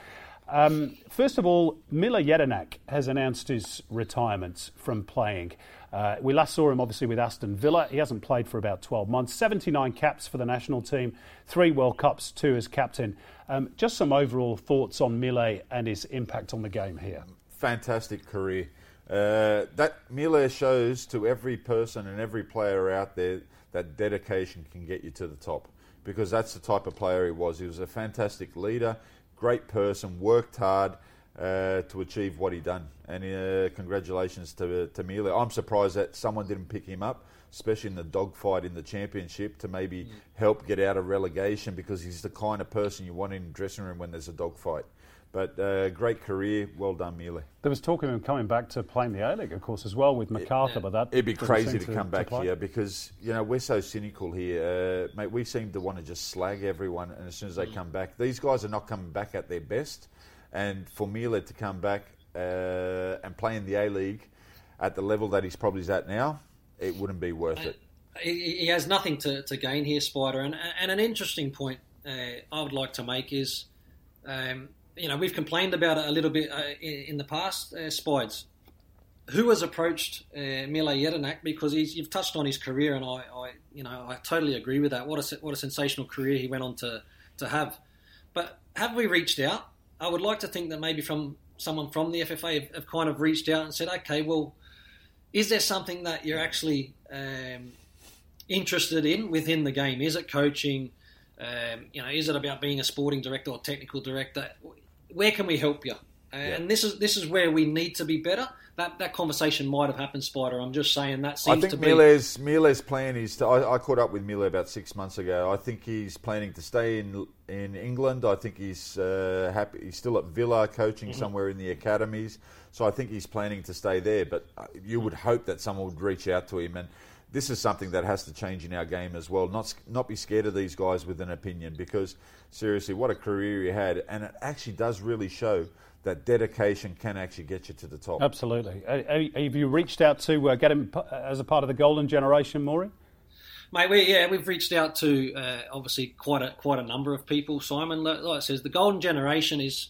Um, first of all, Mile Jedinak has announced his retirement from playing. Uh, we last saw him obviously with Aston Villa. He hasn't played for about 12 months. 79 caps for the national team, three World Cups, two as captain. Um, just some overall thoughts on Mile and his impact on the game here. fantastic career. Uh, that Miller shows to every person and every player out there that dedication can get you to the top because that's the type of player he was. He was a fantastic leader, great person, worked hard uh, to achieve what he done. And uh, congratulations to to Miller. I'm surprised that someone didn't pick him up, especially in the dogfight in the championship, to maybe help get out of relegation because he's the kind of person you want in the dressing room when there's a dogfight. But uh, great career, well done, Miller. There was talk of him coming back to playing the A League, of course, as well with MacArthur, but that It'd be crazy seem to, come back play. here because you know we're so cynical here, uh, mate. We seem to want to just slag everyone, and as soon as Mm. they come back, these guys are not coming back at their best. And for Mile to come back uh, and play in the A League at the level that he's probably at now, it wouldn't be worth it. he, he has nothing to, to gain here, Spider. And, and an interesting point uh, I would like to make is, um, you know, we've complained about it a little bit uh, in, the past, uh, Spides. Who has approached uh, Mile Jedinak? Because you've touched on his career, and I, I, you know, I totally agree with that. What a what a sensational career he went on to to have. But have we reached out? I would like to think that maybe from someone from the FFA have, have kind of reached out and said, okay, well, is there something that you're actually um, interested in within the game? Is it coaching? Um, you know, is it about being a sporting director or technical director? Where can we help you? And this is this is where we need to be better. That that conversation might have happened, Spider. I'm just saying that I seems think to be. Mile's Mile's plan is. To, I, I caught up with Mile about six months ago. I think he's planning to stay in in England. I think he's uh, happy. He's still at Villa, coaching Mm-hmm. somewhere in the academies. So I think he's planning to stay there. But uh, you would hope that someone would reach out to him and. This is something that has to change in our game as well. Not not be scared of these guys with an opinion because seriously, what a career he had, and it actually does really show that dedication can actually get you to the top. Absolutely. Uh, uh, Have you reached out to uh, get him as a part of the golden generation, Maury? Mate, we, yeah, we've reached out to uh, obviously quite a quite a number of people. Simon, like like it says, the golden generation is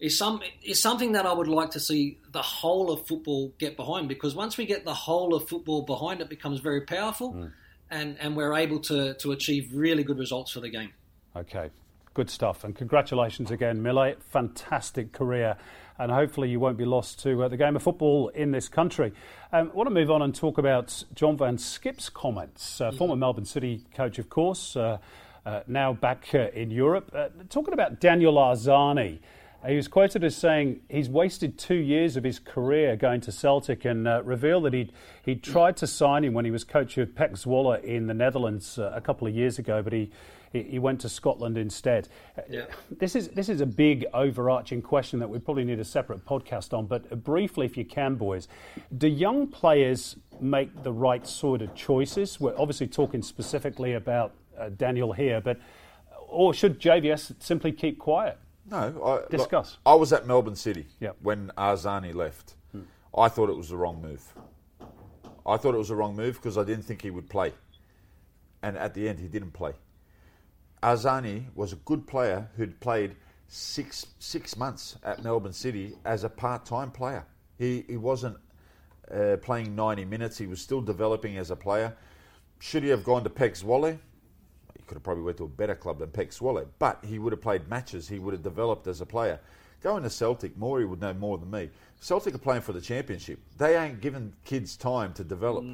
is some is something that I would like to see the whole of football get behind because once we get the whole of football behind, it becomes very powerful, and and we're able to to achieve really good results for the game. Okay, good stuff. And congratulations again, Millet. Fantastic career. And hopefully you won't be lost to uh, the game of football in this country. Um, I want to move on and talk about John van 't Schip's comments. Uh, Former Melbourne City coach, of course, uh, uh, now back uh, in Europe. Uh, talking about Daniel Arzani. Uh, He was quoted as saying he's wasted two years of his career going to Celtic and uh, revealed that he'd, he'd tried to sign him when he was coach of PEC Zwolle in the Netherlands uh, a couple of years ago, but he, he, he went to Scotland instead. Uh, This, is, this is a big overarching question that we probably need a separate podcast on, but uh, briefly, if you can, boys, do young players make the right sort of choices? We're obviously talking specifically about uh, Daniel here, but or should JVS simply keep quiet? No, I, look, Discuss. I was at Melbourne City Yep. when Arzani left. I thought it was the wrong move. I thought it was the wrong move because I didn't think he would play. And at the end, he didn't play. Arzani was a good player who'd played six six months at Melbourne City as a part time player. He he wasn't uh, playing ninety minutes. He was still developing as a player. Should he have gone to PEC Zwolle? Could have probably went to a better club than PEC Zwolle, but he would have played matches. He would have developed as a player. Going to Celtic, Maury would know more than me. Celtic are playing for the championship. They ain't giving kids time to develop.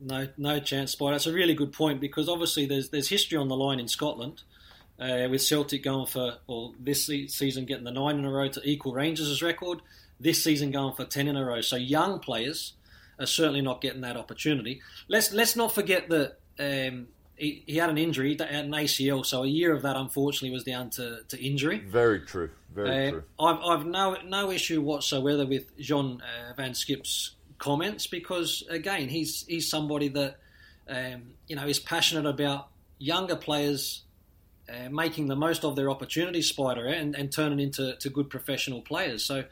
No, no chance, Spider. That's a really good point because obviously there's there's history on the line in Scotland uh, with Celtic going for well this season getting the nine in a row to equal Rangers' record. This season going for ten in a row. So young players are certainly not getting that opportunity. Let's let's not forget that um, he, he had an injury, an ACL, so a year of that unfortunately was down to, to injury. Very true. Very Uh, true. I've, I've no no issue whatsoever with John uh, van 't Schip's comments because again he's he's somebody that um, you know is passionate about younger players uh, making the most of their opportunities, Spider, and, and turning into to good professional players. So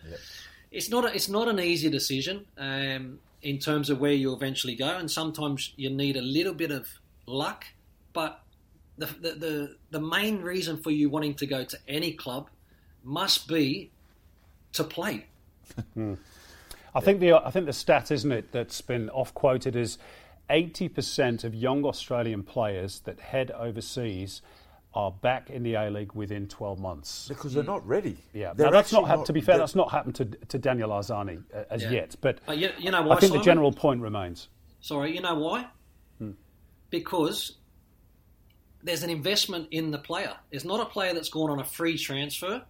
it's not a, it's not an easy decision um, in terms of where you eventually go, and sometimes you need a little bit of luck. But the the the, the main reason for you wanting to go to any club must be to play. I think the I think the stat, isn't it, that's been off quoted is eighty percent of young Australian players that head overseas are back in the A League within twelve months. Because they're not ready. Yeah, They're now that's not, actually hap- to be fair. That's not happened to to Daniel Arzani uh, as Yeah. yet, but But you, you know why? I think Simon? the general point remains. Sorry, you know why? Because there's an investment in the player. It's not a player that's gone on a free transfer.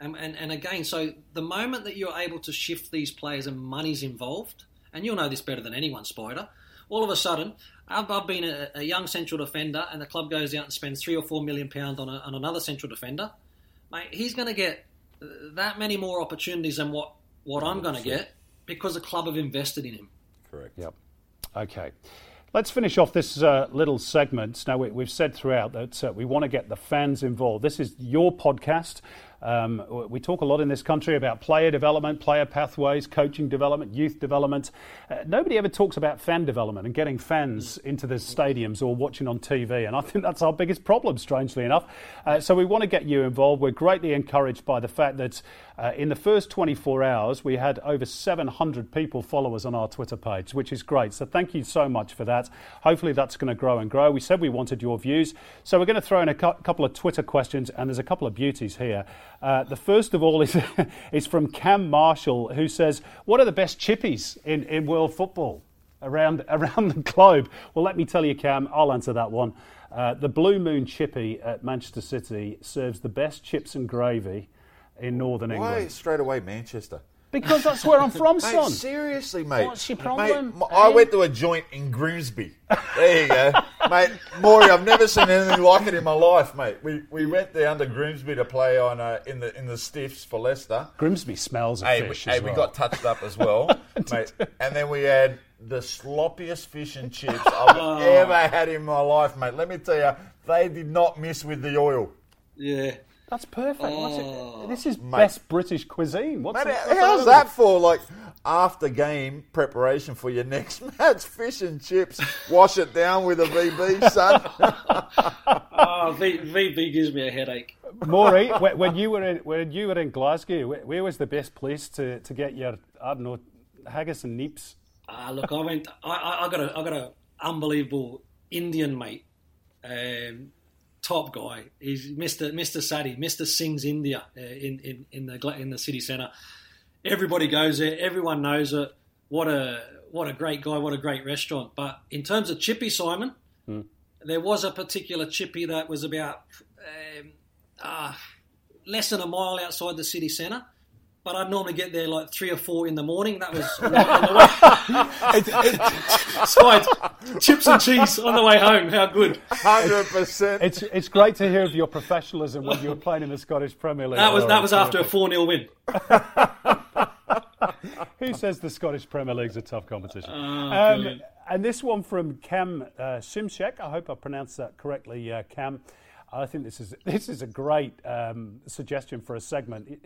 And, and, and again, so the moment that you're able to shift these players and money's involved, and you'll know this better than anyone, Spider, all of a sudden, I've, I've been a, a young central defender and the club goes out and spends three or four million pounds on, a, on another central defender. Mate, he's going to get that many more opportunities than what, what I'm going to get because the club have invested in him. Correct. Yep. Okay. Let's finish off this uh, little segment. Now, we, we've said throughout that uh, we want to get the fans involved. This is your podcast. Um, we talk a lot in this country about player development, player pathways, coaching development, youth development. Uh, nobody ever talks about fan development and getting fans into the stadiums or watching on TV. And I think that's our biggest problem, strangely enough. Uh, so we want to get you involved. We're greatly encouraged by the fact that uh, in the first 24 hours, we had over 700 people follow us on our Twitter page, which is great. So thank you so much for that. Hopefully, that's going to grow and grow. We said we wanted your views. So we're going to throw in a cou- couple of Twitter questions, and there's a couple of beauties here. Uh, the first of all is, is from Cam Marshall, who says, What are the best chippies in, in world football? Around, around the globe. Well, let me tell you, Cam, I'll answer that one. Uh, the Blue Moon Chippy at Manchester City serves the best chips and gravy in Northern Why England. Why straight away Manchester? Because that's where I'm from, Mate, son. seriously, mate. What's your Mate, problem, m- I eh? went to a joint in Grimsby. There you go, mate. Maury, I've never seen anything like it in my life, mate. We we went down to Grimsby to play on uh, in the in the stiffs for Leicester. Grimsby smells of Hey, we, fish hey, as we got touched up as well, mate. And then we had the sloppiest fish and chips I've Oh. ever had in my life, mate. Let me tell you, they did not miss with the oil. Yeah. That's perfect. Oh. This is Mate. best British cuisine. What's Mate, the- what's how's that for? Like after game preparation for your next match, fish and chips. Wash it down with a VB, son. Oh, VB gives me a headache. Maury, when, when you were in when you were in Glasgow, where, where was the best place to, to get your I don't know haggis and neeps? Ah, look, I went. I, I, I got a, I got a unbelievable Indian mate, um, top guy. He's Mister Mister Sadi, Mister Singh's India uh, in, in in the in the city centre. Everybody goes there. Everyone knows it. What a what a great guy. What a great restaurant. But in terms of chippy, Simon, there was a particular chippy that was about um, uh, less than a mile outside the city centre. But I'd normally get there like three or four in the morning. That was on the, on. Spied chips and cheese on the way home. How good! Hundred percent. It's it's great to hear of your professionalism when you were playing in the Scottish Premier League. That was that was after a four 0 win. Who says the Scottish Premier League's a tough competition? Oh, um, and this one from Cam uh, Simshek. I hope I pronounced that correctly, uh, Cam. I think this is this is a great um, suggestion for a segment. He,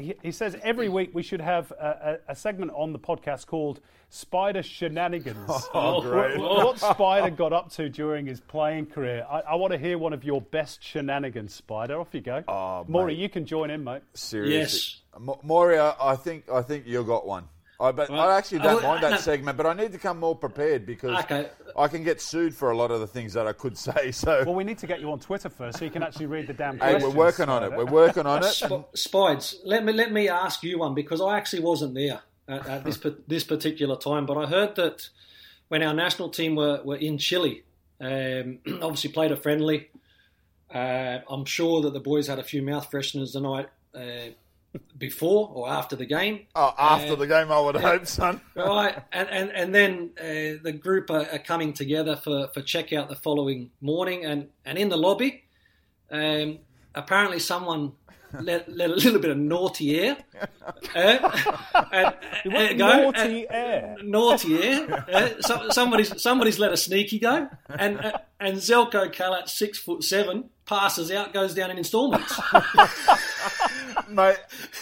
he, he says every week we should have a, a, a segment on the podcast called Spider Shenanigans. Oh, great. what, what Spider got up to during his playing career. I, I want to hear one of your best shenanigans, Spider. Off you go. Oh, Maury, mate. you can join in, mate. Seriously, Yes. Ma- Moria, I think I think you got one. I, but Well, I actually don't I- mind that no. segment, but I need to come more prepared because Okay. I can get sued for a lot of the things that I could say. So, Well, we need to get you on Twitter first so you can actually read the damn hey, questions. we're working on it. We're working on it. Sp- Spides, let me let me ask you one because I actually wasn't there at, at this this particular time, but I heard that when our national team were, were in Chile, um, obviously played a friendly. Uh, I'm sure that the boys had a few mouth fresheners tonight. uh, before or after the game. Oh, after Uh, the game, I would hope, son. right, and and and then uh, the group are, are coming together for for checkout the following morning, and and in the lobby, um, apparently someone. Let, let a little bit of naughty air, uh, and, You uh, went go, naughty and- air. naughty air. Uh, so, somebody's somebody's let a sneaky go, and uh, and Zeljko Kalac, six foot seven, passes out, goes down in instalments. Mate,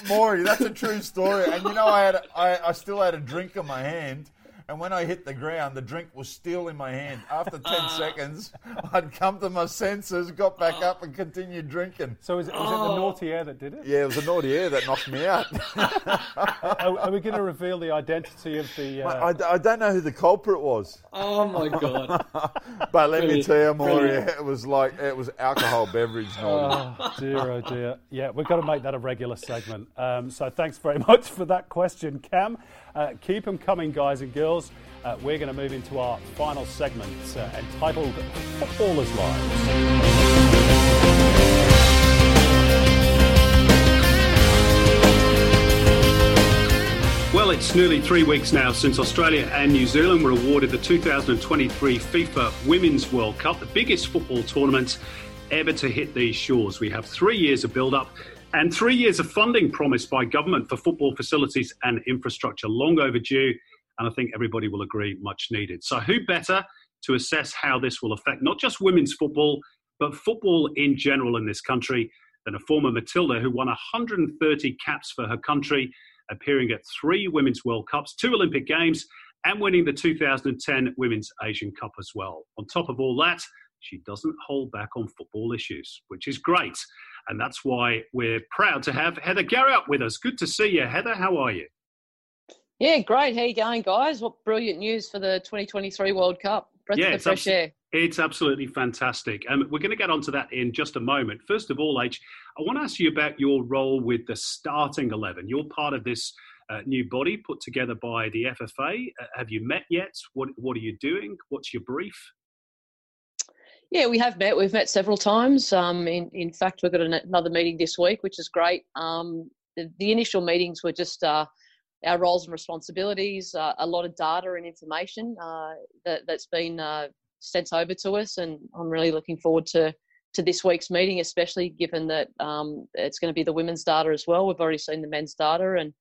Maury, that's a true story. And you know, I had I, I still had a drink in my hand, and when I hit the ground, the drink was still in my hand. After ten Ah. seconds, I'd come to my senses, got back up, and continued drinking. So is it, was it Oh. the naughty air that did it? Yeah, it was the naughty air that knocked me out. Are, are we going to reveal the identity of the? I, Uh, I don't know who the culprit was, oh my god! but let me tell you, Maury, brilliant. it was like it was alcohol beverage naughty. Oh dear, oh dear. Yeah, we've got to make that a regular segment. Um, so thanks very much for that question, Cam. Uh, keep them coming, guys and girls. Uh, we're going to move into our final segment uh, entitled Footballers' Lives. Well, it's nearly three weeks now since Australia and New Zealand were awarded the 2023 FIFA Women's World Cup, the biggest football tournament ever to hit these shores. We have three years of build up and three years of funding promised by government for football facilities and infrastructure, long overdue. And I think everybody will agree, much needed. So, who better to assess how this will affect not just women's football, but football in general in this country than a former Matilda who won 130 caps for her country, appearing at three Women's World Cups, two Olympic Games, and winning the 2010 Women's Asian Cup as well. On top of all that, she doesn't hold back on football issues, which is great. And that's why we're proud to have Heather Garriock with us. Good to see you, Heather. How are you? Yeah, great. How you going, guys? What brilliant news for the 2023 World Cup. Breath Yeah, of it's fresh abso- air. It's absolutely fantastic. Um, we're going to get onto that in just a moment. First of all, H, I want to ask you about your role with the starting 11. You're part of this uh, new body put together by the FFA. Uh, have you met yet? What, what are you doing? What's your brief? Yeah, we have met. We've met several times. Um, in, in fact, we've got an, another meeting this week, which is great. Um, the, the initial meetings were just uh, our roles and responsibilities, uh, a lot of data and information uh, that, that's been uh, sent over to us, and I'm really looking forward to to this week's meeting, especially given that um, it's going to be the women's data as well. We've already seen the men's data, and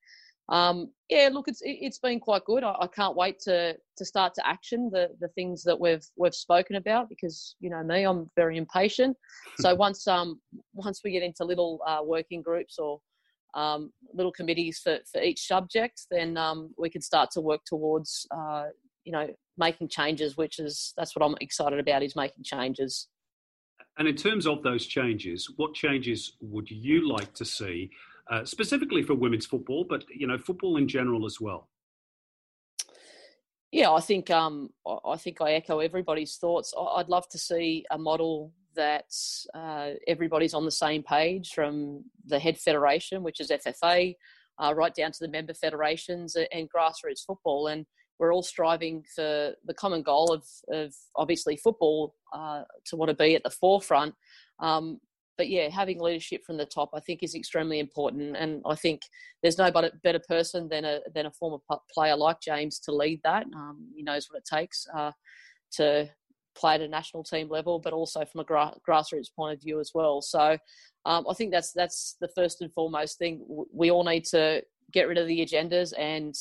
um, yeah, look, it's it- it's been quite good. I, I can't wait to to start to action the the things that we've we've spoken about because you know me, I'm very impatient. So once um once we get into little uh, working groups or um, little committees for, for each subject, then um, we can start to work towards uh, you know making changes. Which is that's what I'm excited about is making changes. And in terms of those changes, what changes would you like to see, uh, specifically for women's football, but you know, football in general as well? Yeah, I think um, I- think I echo everybody's thoughts. I'd love to see a model that uh, everybody's on the same page, from the head federation, which is FFA, uh, right down to the member federations and grassroots football, and we're all striving for the common goal of, of obviously football uh, to want to be at the forefront. Um, but yeah, having leadership from the top, I think, is extremely important. And I think there's no better, person than a than a former player like James to lead that. Um, he knows what it takes uh, to play at a national team level, but also from a gra- grassroots point of view as well. So um, I think that's that's the first and foremost thing. We all need to get rid of the agendas and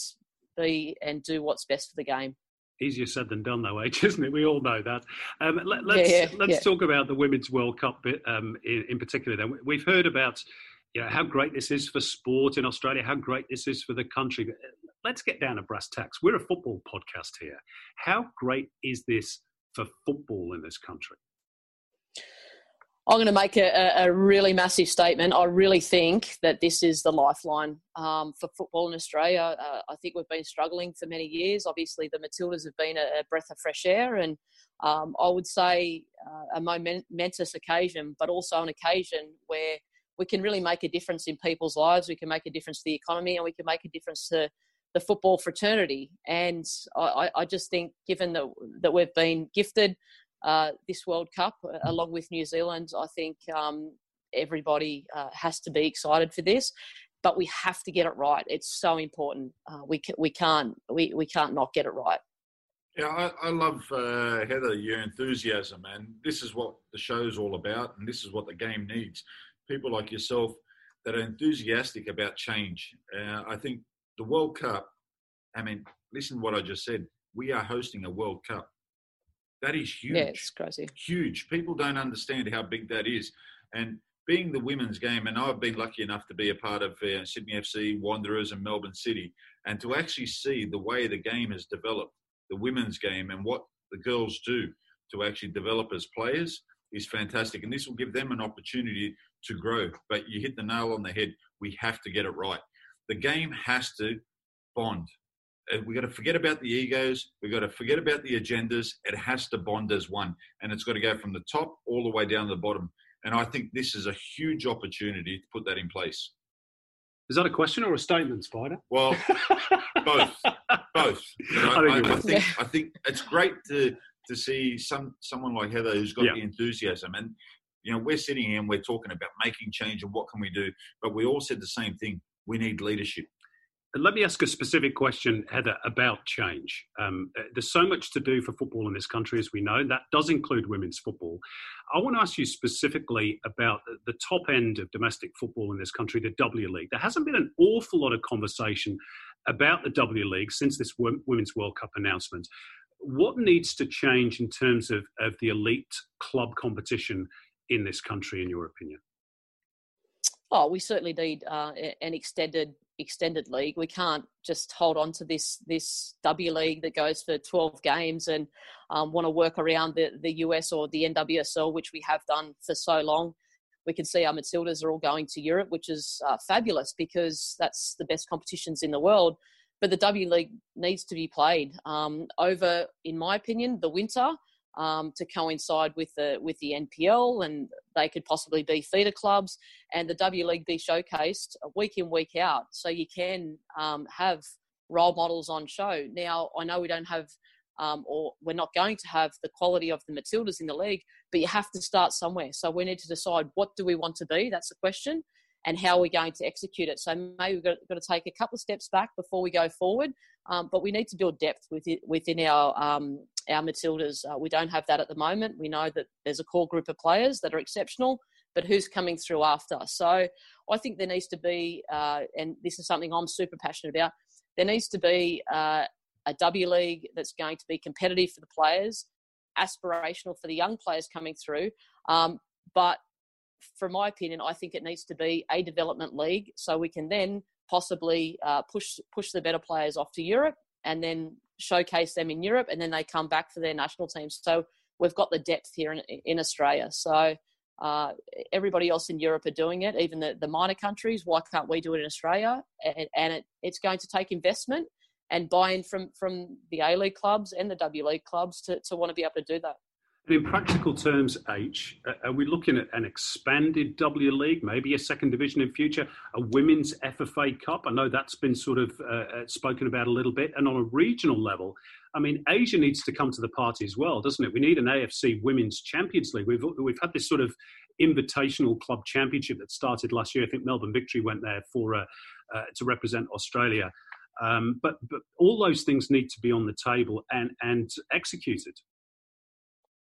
be and do what's best for the game. Easier said than done, though, H, isn't it? We all know that. Um, let, let's yeah, let's yeah. talk about the Women's World Cup bit, um, in, in particular. Then we've heard about you know, how great this is for sport in Australia, how great this is for the country. But let's get down to brass tacks. We're a football podcast here. How great is this for football in this country? I'm going to make a, a- really massive statement. I really think that this is the lifeline um, for football in Australia. Uh, I think we've been struggling for many years. Obviously, the Matildas have been a, breath of fresh air, and um, I would say uh, a momentous occasion, but also an occasion where we can really make a difference in people's lives. We can make a difference to the economy, and we can make a difference to the football fraternity. And I- I just think, given that that we've been gifted uh, this World Cup uh, along with New Zealand, I think um, everybody uh, has to be excited for this. but we have to get it right. It's so important. Uh, we we can't we, we can't not get it right. Yeah, I, I love uh, Heather your enthusiasm, and this is what the show's all about, and this is what the game needs. People like yourself that are enthusiastic about change. I think the World Cup. I mean, listen to what I just said. We are hosting a World Cup. That is huge. Yeah, it's crazy. Huge. People don't understand how big that is, and being the women's game, and I've been lucky enough to be a part of uh, Sydney FC, Wanderers, and Melbourne City, and to actually see the way the game has developed, the women's game, and what the girls do to actually develop as players is fantastic. And this will give them an opportunity to grow. But you hit the nail on the head. We have to get it right. The game has to bond. Uh, We've got to forget about the egos. We've got to forget about the agendas. It has to bond as one. And it's got to go from the top all the way down to the bottom. And I think this is a huge opportunity to put that in place. Is that a question or a statement, Spider? Well, both, both. I, I think I, I think I think it's great to to see some someone like Heather who's got Yeah. the enthusiasm. And you know, we're sitting here and we're talking about making change and what can we do, but we all said the same thing: we need leadership. Let me ask a specific question, Heather, about change. Um, uh, there's so much to do for football in this country, as we know. That does include women's football. I want to ask you specifically about the- top end of domestic football in this country, the W League. There hasn't been an awful lot of conversation about the W League since this Women's World Cup announcement. What needs to change in terms of, of the elite club competition in this country, in your opinion? Oh, we certainly need uh, an extended extended league. We can't just hold on to this this W League that goes for 12 games and um, want to work around the, the US or the NWSL, which we have done for so long. We can see our Matildas are all going to Europe, which is uh, fabulous because that's the best competitions in the world. But the W League needs to be played um, over, in my opinion, the winter um, to coincide with the with the NPL, and they could possibly be feeder clubs, and the W League be showcased week in week out, so you can um, have role models on show. Now, I know we don't have, um, or we're not going to have the quality of the Matildas in the league, but you have to start somewhere. So we need to decide what do we want to be. That's the question. And how are we going to execute it? So maybe we've got, got to take a couple of steps back before we go forward. Um, but we need to build depth within, within our um, our Matildas. Uh, we don't have that at the moment. We know that there's a core group of players that are exceptional, but who's coming through after? So I think there needs to be, uh, and this is something I'm super passionate about. There needs to be uh, a W League that's going to be competitive for the players, aspirational for the young players coming through. Um, but from my opinion, I think it needs to be a development league so we can then possibly uh, push push the better players off to Europe and then showcase them in Europe, and then they come back for their national teams. So we've got the depth here in, in Australia. So uh, everybody else in Europe are doing it, even the, the minor countries. Why can't we do it in Australia? And, and it, it's going to take investment and buy-in from from the A League clubs and the W League clubs to, to want to be able to do that. And in practical terms, H, are we looking at an expanded W League, maybe a second division in future, a women's FFA Cup? I know that's been sort of uh, uh, spoken about a little bit. And on a regional level, I mean, Asia needs to come to the party as well, doesn't it? We need an AFC Women's Champions League. We've we've had this sort of invitational club championship that started last year. I think Melbourne Victory went there for uh, uh, to represent Australia. Um, but but all those things need to be on the table and and executed.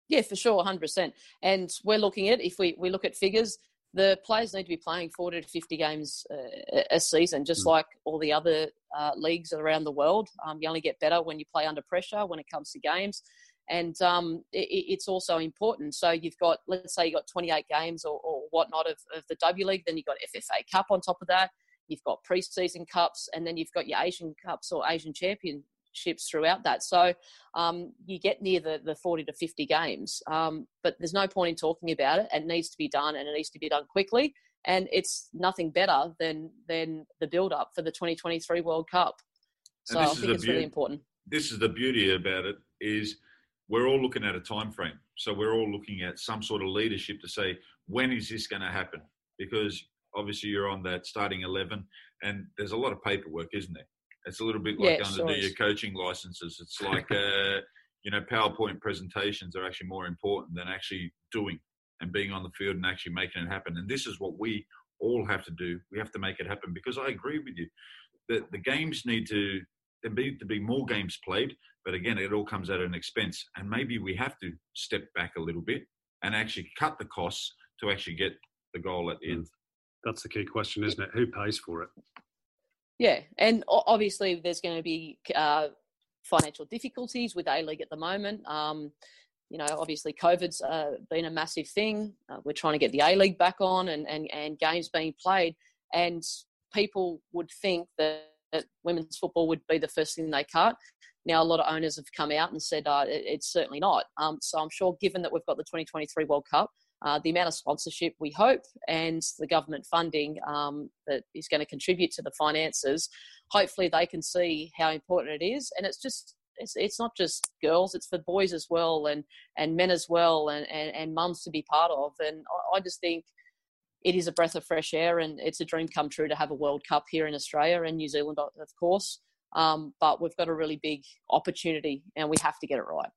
Yeah, for sure, 100%. And we're looking at, if we, we look at figures, the players need to be playing 40 to 50 games uh, a season, just Mm. like all the other uh, leagues around the world. Um, you only get better when you play under pressure when it comes to games. And um, it, it's also important. So you've got, let's say, you've got 28 games or, or whatnot of, of the W League, then you've got FFA Cup on top of that. You've got preseason cups, and then you've got your Asian Cups or Asian Championships throughout that. So um, you get near the, the 40 to 50 games. Um, but there's no point in talking about it. It needs to be done and it needs to be done quickly. And it's nothing better than, than the build up for the 2023 World Cup. So I think it's really important. This is the beauty about it is we're all looking at a time frame. So we're all looking at some sort of leadership to say when is this going to happen? Because obviously you're on that starting eleven, and there's a lot of paperwork, isn't there? It's a little bit like it going sure to do your coaching licenses. It's like uh, you know PowerPoint presentations are actually more important than actually doing and being on the field and actually making it happen. And this is what we all have to do. We have to make it happen because I agree with you. that the games need to there need to be more games played, but again, it all comes at an expense. And maybe we have to step back a little bit and actually cut the costs to actually get the goal at the end. That's the key question, isn't it? Who pays for it? Yeah, and obviously there's going to be uh, financial difficulties with A League at the moment. Um, you know, obviously COVID's uh, been a massive thing. Uh, we're trying to get the A League back on and, and, and games being played. And people would think that, that, women's football would be the first thing they cut. Now, a lot of owners have come out and said uh, it, it's certainly not. Um, so I'm sure, given that we've got the 2023 World Cup, uh, the amount of sponsorship we hope and the government funding um, that is going to contribute to the finances, hopefully they can see how important it is. And it's just it's, it's not just girls, it's for boys as well and, and men as well and, and, and mums to be part of. And I, I just think it is a breath of fresh air and it's a dream come true to have a World Cup here in Australia and New Zealand, of course. Um, but we've got a really big opportunity and we have to get it right.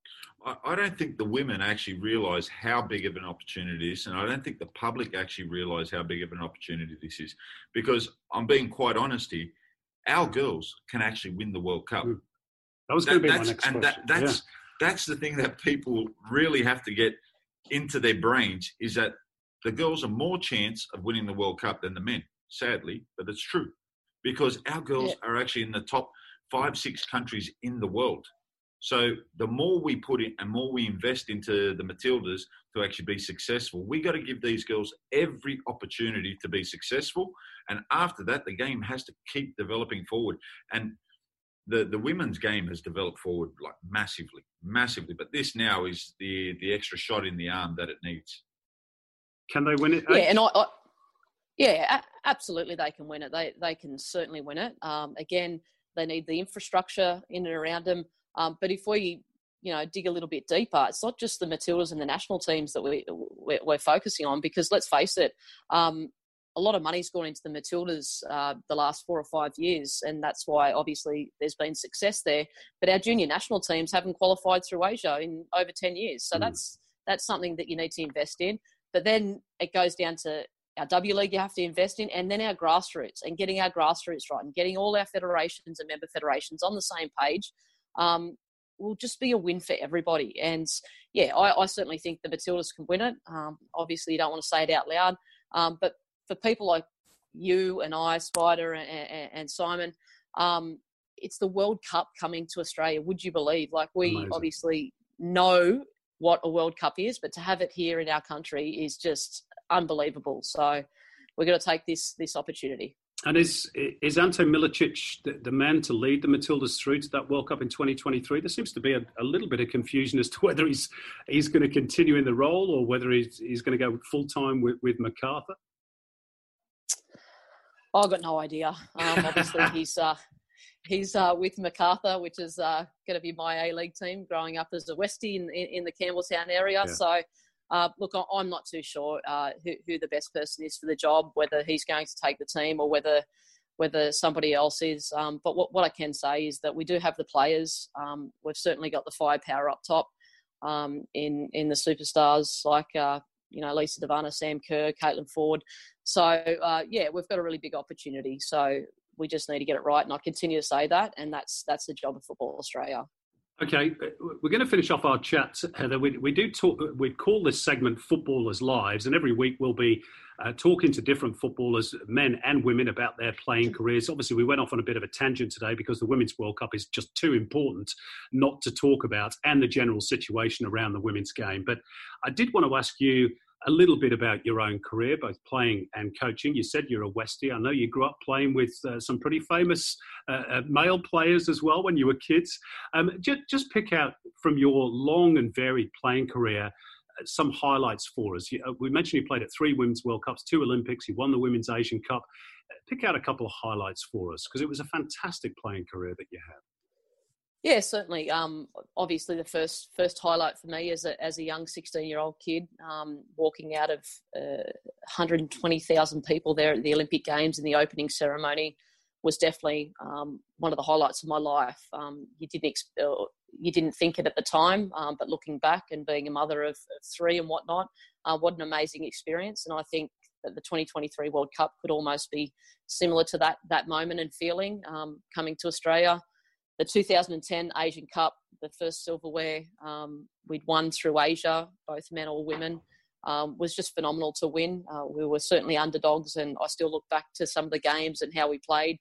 I, I don't think the women actually realise how big of an opportunity this is, and I don't think the public actually realise how big of an opportunity this is. Because I'm being quite honest here, our girls can actually win the World Cup. Mm. That was going to be my next and question. That, that's yeah. that's the thing that people really have to get into their brains is that the girls are more chance of winning the World Cup than the men. Sadly, but it's true because our girls yeah. are actually in the top five, six countries in the world. So the more we put in and more we invest into the Matildas to actually be successful, we got to give these girls every opportunity to be successful. And after that, the game has to keep developing forward. And the, the women's game has developed forward like massively, massively. But this now is the the extra shot in the arm that it needs. Can they win it? Yeah, and I, I yeah, absolutely, they can win it. They they can certainly win it. Um, again, they need the infrastructure in and around them. Um, but if we you know dig a little bit deeper it's not just the matildas and the national teams that we we're, we're focusing on because let's face it um, a lot of money's gone into the Matildas uh, the last four or five years, and that's why obviously there's been success there. But our junior national teams haven't qualified through Asia in over ten years, so mm. that's that's something that you need to invest in. But then it goes down to our W League you have to invest in, and then our grassroots and getting our grassroots right and getting all our federations and member federations on the same page. Um, will just be a win for everybody. And yeah, I, I certainly think the Matildas can win it. Um, obviously, you don't want to say it out loud, um, but for people like you and I, Spider and, and, and Simon, um, it's the World Cup coming to Australia. Would you believe? Like we Amazing. obviously know what a World Cup is, but to have it here in our country is just unbelievable. So we're going to take this this opportunity. And is is Ante Milicic the, the, man to lead the Matildas through to that World Cup in 2023? There seems to be a, a, little bit of confusion as to whether he's he's going to continue in the role or whether he's, he's going to go full time with, with Macarthur. I've got no idea. Um, obviously, he's uh, he's uh, with Macarthur, which is uh, going to be my A League team. Growing up as a Westie in, in, in the Campbelltown area, yeah. so uh, look, I'm not too sure uh, who, who, the best person is for the job, whether he's going to take the team or whether whether somebody else is. Um, but what, what I can say is that we do have the players. Um, we've certainly got the firepower up top um, in in the superstars like uh, you know Lisa De Vanna, Sam Kerr, Caitlin Foord. So uh, yeah, we've got a really big opportunity. So we just need to get it right, and I continue to say that, and that's that's the job of Football Australia. Okay, we're going to finish off our chat, Heather. We, we do talk. We call this segment "Footballers' Lives," and every week we'll be uh, talking to different footballers, men and women, about their playing careers. Obviously, we went off on a bit of a tangent today because the Women's World Cup is just too important not to talk about, and the general situation around the women's game. But I did want to ask you a little bit about your own career, both playing and coaching. You said you're a Westie. I know you grew up playing with uh, some pretty famous uh, uh, male players as well when you were kids. Um, just, just pick out from your long and varied playing career uh, some highlights for us. Uh, we mentioned you played at three Women's World Cups, two Olympics, you won the Women's Asian Cup. Pick out a couple of highlights for us because it was a fantastic playing career that you had. Yeah, certainly. Um, obviously, the first first highlight for me as a as a young sixteen year old kid, um, walking out of uh, 120,000 people there at the Olympic Games in the opening ceremony, was definitely um, one of the highlights of my life. Um, you didn't uh, you didn't think it at the time, um, but looking back and being a mother of, of three and whatnot, uh, what an amazing experience! And I think that the 2023 World Cup could almost be similar to that that moment and feeling um, coming to Australia. The 2010 Asian Cup, the first silverware um, we'd won through Asia, both men or women, um, was just phenomenal to win. Uh, we were certainly underdogs, and I still look back to some of the games and how we played.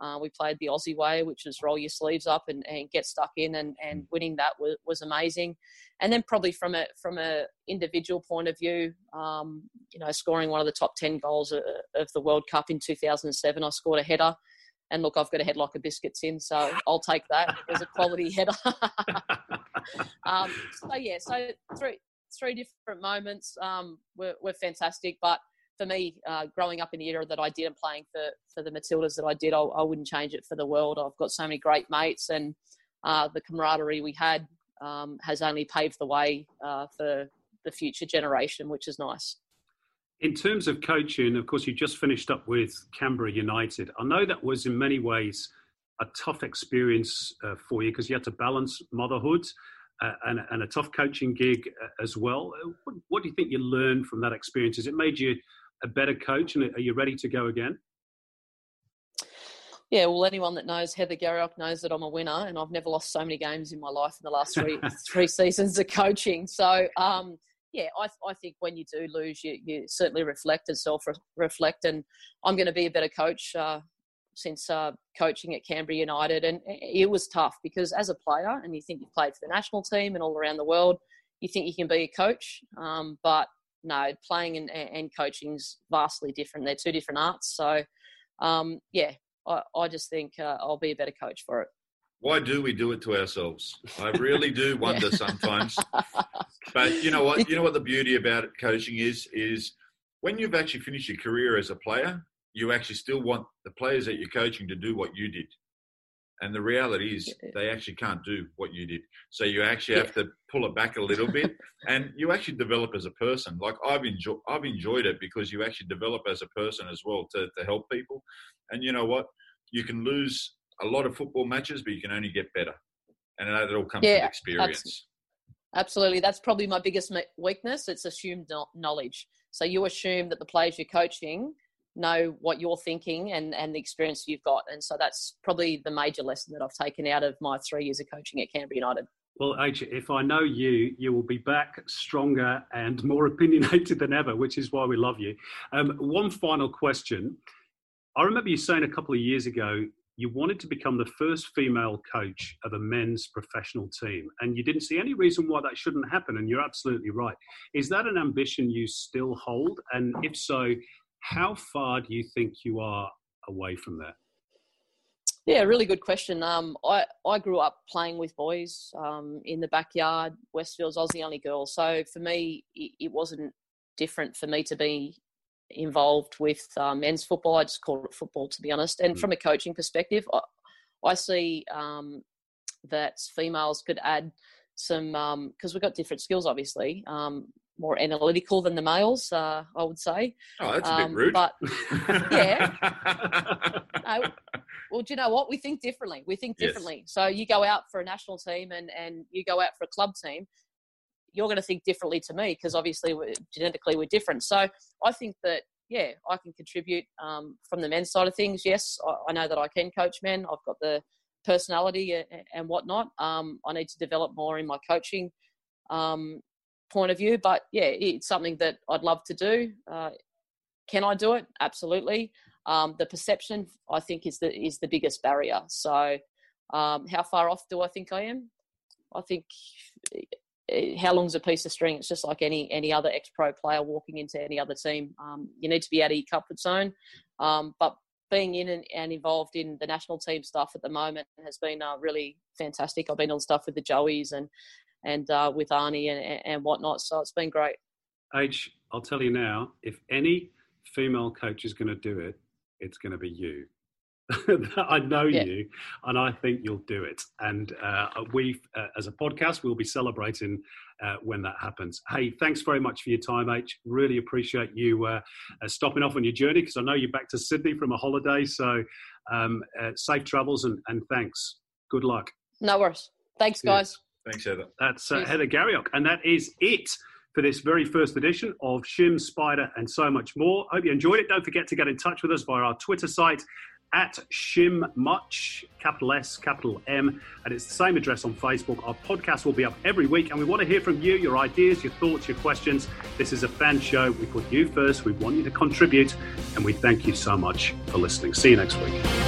Uh, we played the Aussie way, which is roll your sleeves up and, and get stuck in, and, and winning that was, was amazing. And then probably from a from a individual point of view, um, you know, scoring one of the top ten goals of, of the World Cup in 2007, I scored a header. And look, I've got a head like a biscuits in, so I'll take that. It was a quality header. um, so yeah, so three three different moments um, were, were fantastic, but for me, uh, growing up in the era that I did and playing for, for the Matildas that I did, I, I, wouldn't change it for the world. I've got so many great mates, and uh, the camaraderie we had um, has only paved the way uh, for the future generation, which is nice. In terms of coaching, of course, you just finished up with Canberra United. I know that was in many ways a tough experience uh, for you because you had to balance motherhood. Uh, and, and, a tough coaching gig uh, as well. What, what, do you think you learned from that experience? Has it made you a better coach, and are you ready to go again? Yeah, well, anyone that knows Heather Garriock knows that I'm a winner, and I've never lost so many games in my life in the last three three seasons of coaching. So, um, yeah, I, I think when you do lose, you, you certainly reflect and self reflect. And I'm going to be a better coach uh, since uh, coaching at Canberra United, and it was tough because as a player, and you think you've played for the national team and all around the world, you think you can be a coach, um, but no, playing and, and coaching is vastly different. They're two different arts. So, um, yeah, I, I, just think uh, I'll be a better coach for it. Why do we do it to ourselves? I really do wonder sometimes. But you know what? You know what the beauty about coaching is is when you've actually finished your career as a player, you actually still want the players that you're coaching to do what you did. And the reality is, they actually can't do what you did. So you actually have to pull it back a little bit, and you actually develop as a person. Like I've enjoyed, I've enjoyed it because you actually develop as a person as well to, to help people. And you know what? You can lose a lot of football matches, but you can only get better, and that all comes yeah, with experience. Absolutely, that's probably my biggest weakness. It's assumed knowledge. So you assume that the players you're coaching know what you're thinking and, and the experience you've got. And so that's probably the major lesson that I've taken out of my three years of coaching at Canberra United. Well, H, if I know you, you will be back stronger and more opinionated than ever, which is why we love you. Um, one final question. I remember you saying a couple of years ago you wanted to become the first female coach of a men's professional team, and you didn't see any reason why that shouldn't happen, and you're absolutely right. Is that an ambition you still hold? And if so, how far do you think you are away from that? Yeah, really good question. Um, I, I grew up playing with boys um, in the backyard. Westfields, I was the only girl. So for me, it, it wasn't different for me to be involved with uh, men's football. I just call it football, to be honest. And mm. from a coaching perspective, I, I see um, that females could add some, because um, we've got different skills, obviously. Um, more analytical than the males, uh, I would say. Oh, that's a bit um, rude. But yeah. no, well, do you know what? We think differently. We think differently. Yes. So you go out for a national team and, and you go out for a club team, you're going to think differently to me because obviously we're, genetically we're different. So I think that, yeah, I can contribute um, from the men's side of things. Yes, I, I, know that I can coach men. I've got the personality and, and whatnot. Um, I need to develop more in my coaching um, point of view. But yeah, it's something that I'd love to do. Uh, can I do it? Absolutely. Um, the perception, I think, is the is the biggest barrier. So, um, how far off do I think I am? I think how long's a piece of string? It's just like any any other ex pro player walking into any other team. Um, you need to be out of your comfort zone, um, but being in and, and, involved in the national team stuff at the moment has been uh, really fantastic. I've been on stuff with the Joeys and and uh, with Arnie and, and whatnot. So it's been great. H, I'll tell you now, if any female coach is going to do it, it's going to be you. I know yeah. you, and I think you'll do it. And uh, we, uh, as a podcast, we'll be celebrating uh, when that happens. Hey, thanks very much for your time, H. Really appreciate you uh, uh, stopping off on your journey because I know you're back to Sydney from a holiday. So um, uh, safe travels and, and thanks. Good luck. No worries. Thanks, guys. Thanks, Heather. That's uh, Heather Garriock. And that is it for this very first edition of Shim, Spider, and so much more. Hope you enjoyed it. Don't forget to get in touch with us via our Twitter site at Shim Much, capital S, capital M, and it's the same address on Facebook. Our podcast will be up every week, and we want to hear from you, your ideas, your thoughts, your questions. This is a fan show. We put you first. We want you to contribute, and we thank you so much for listening. See you next week.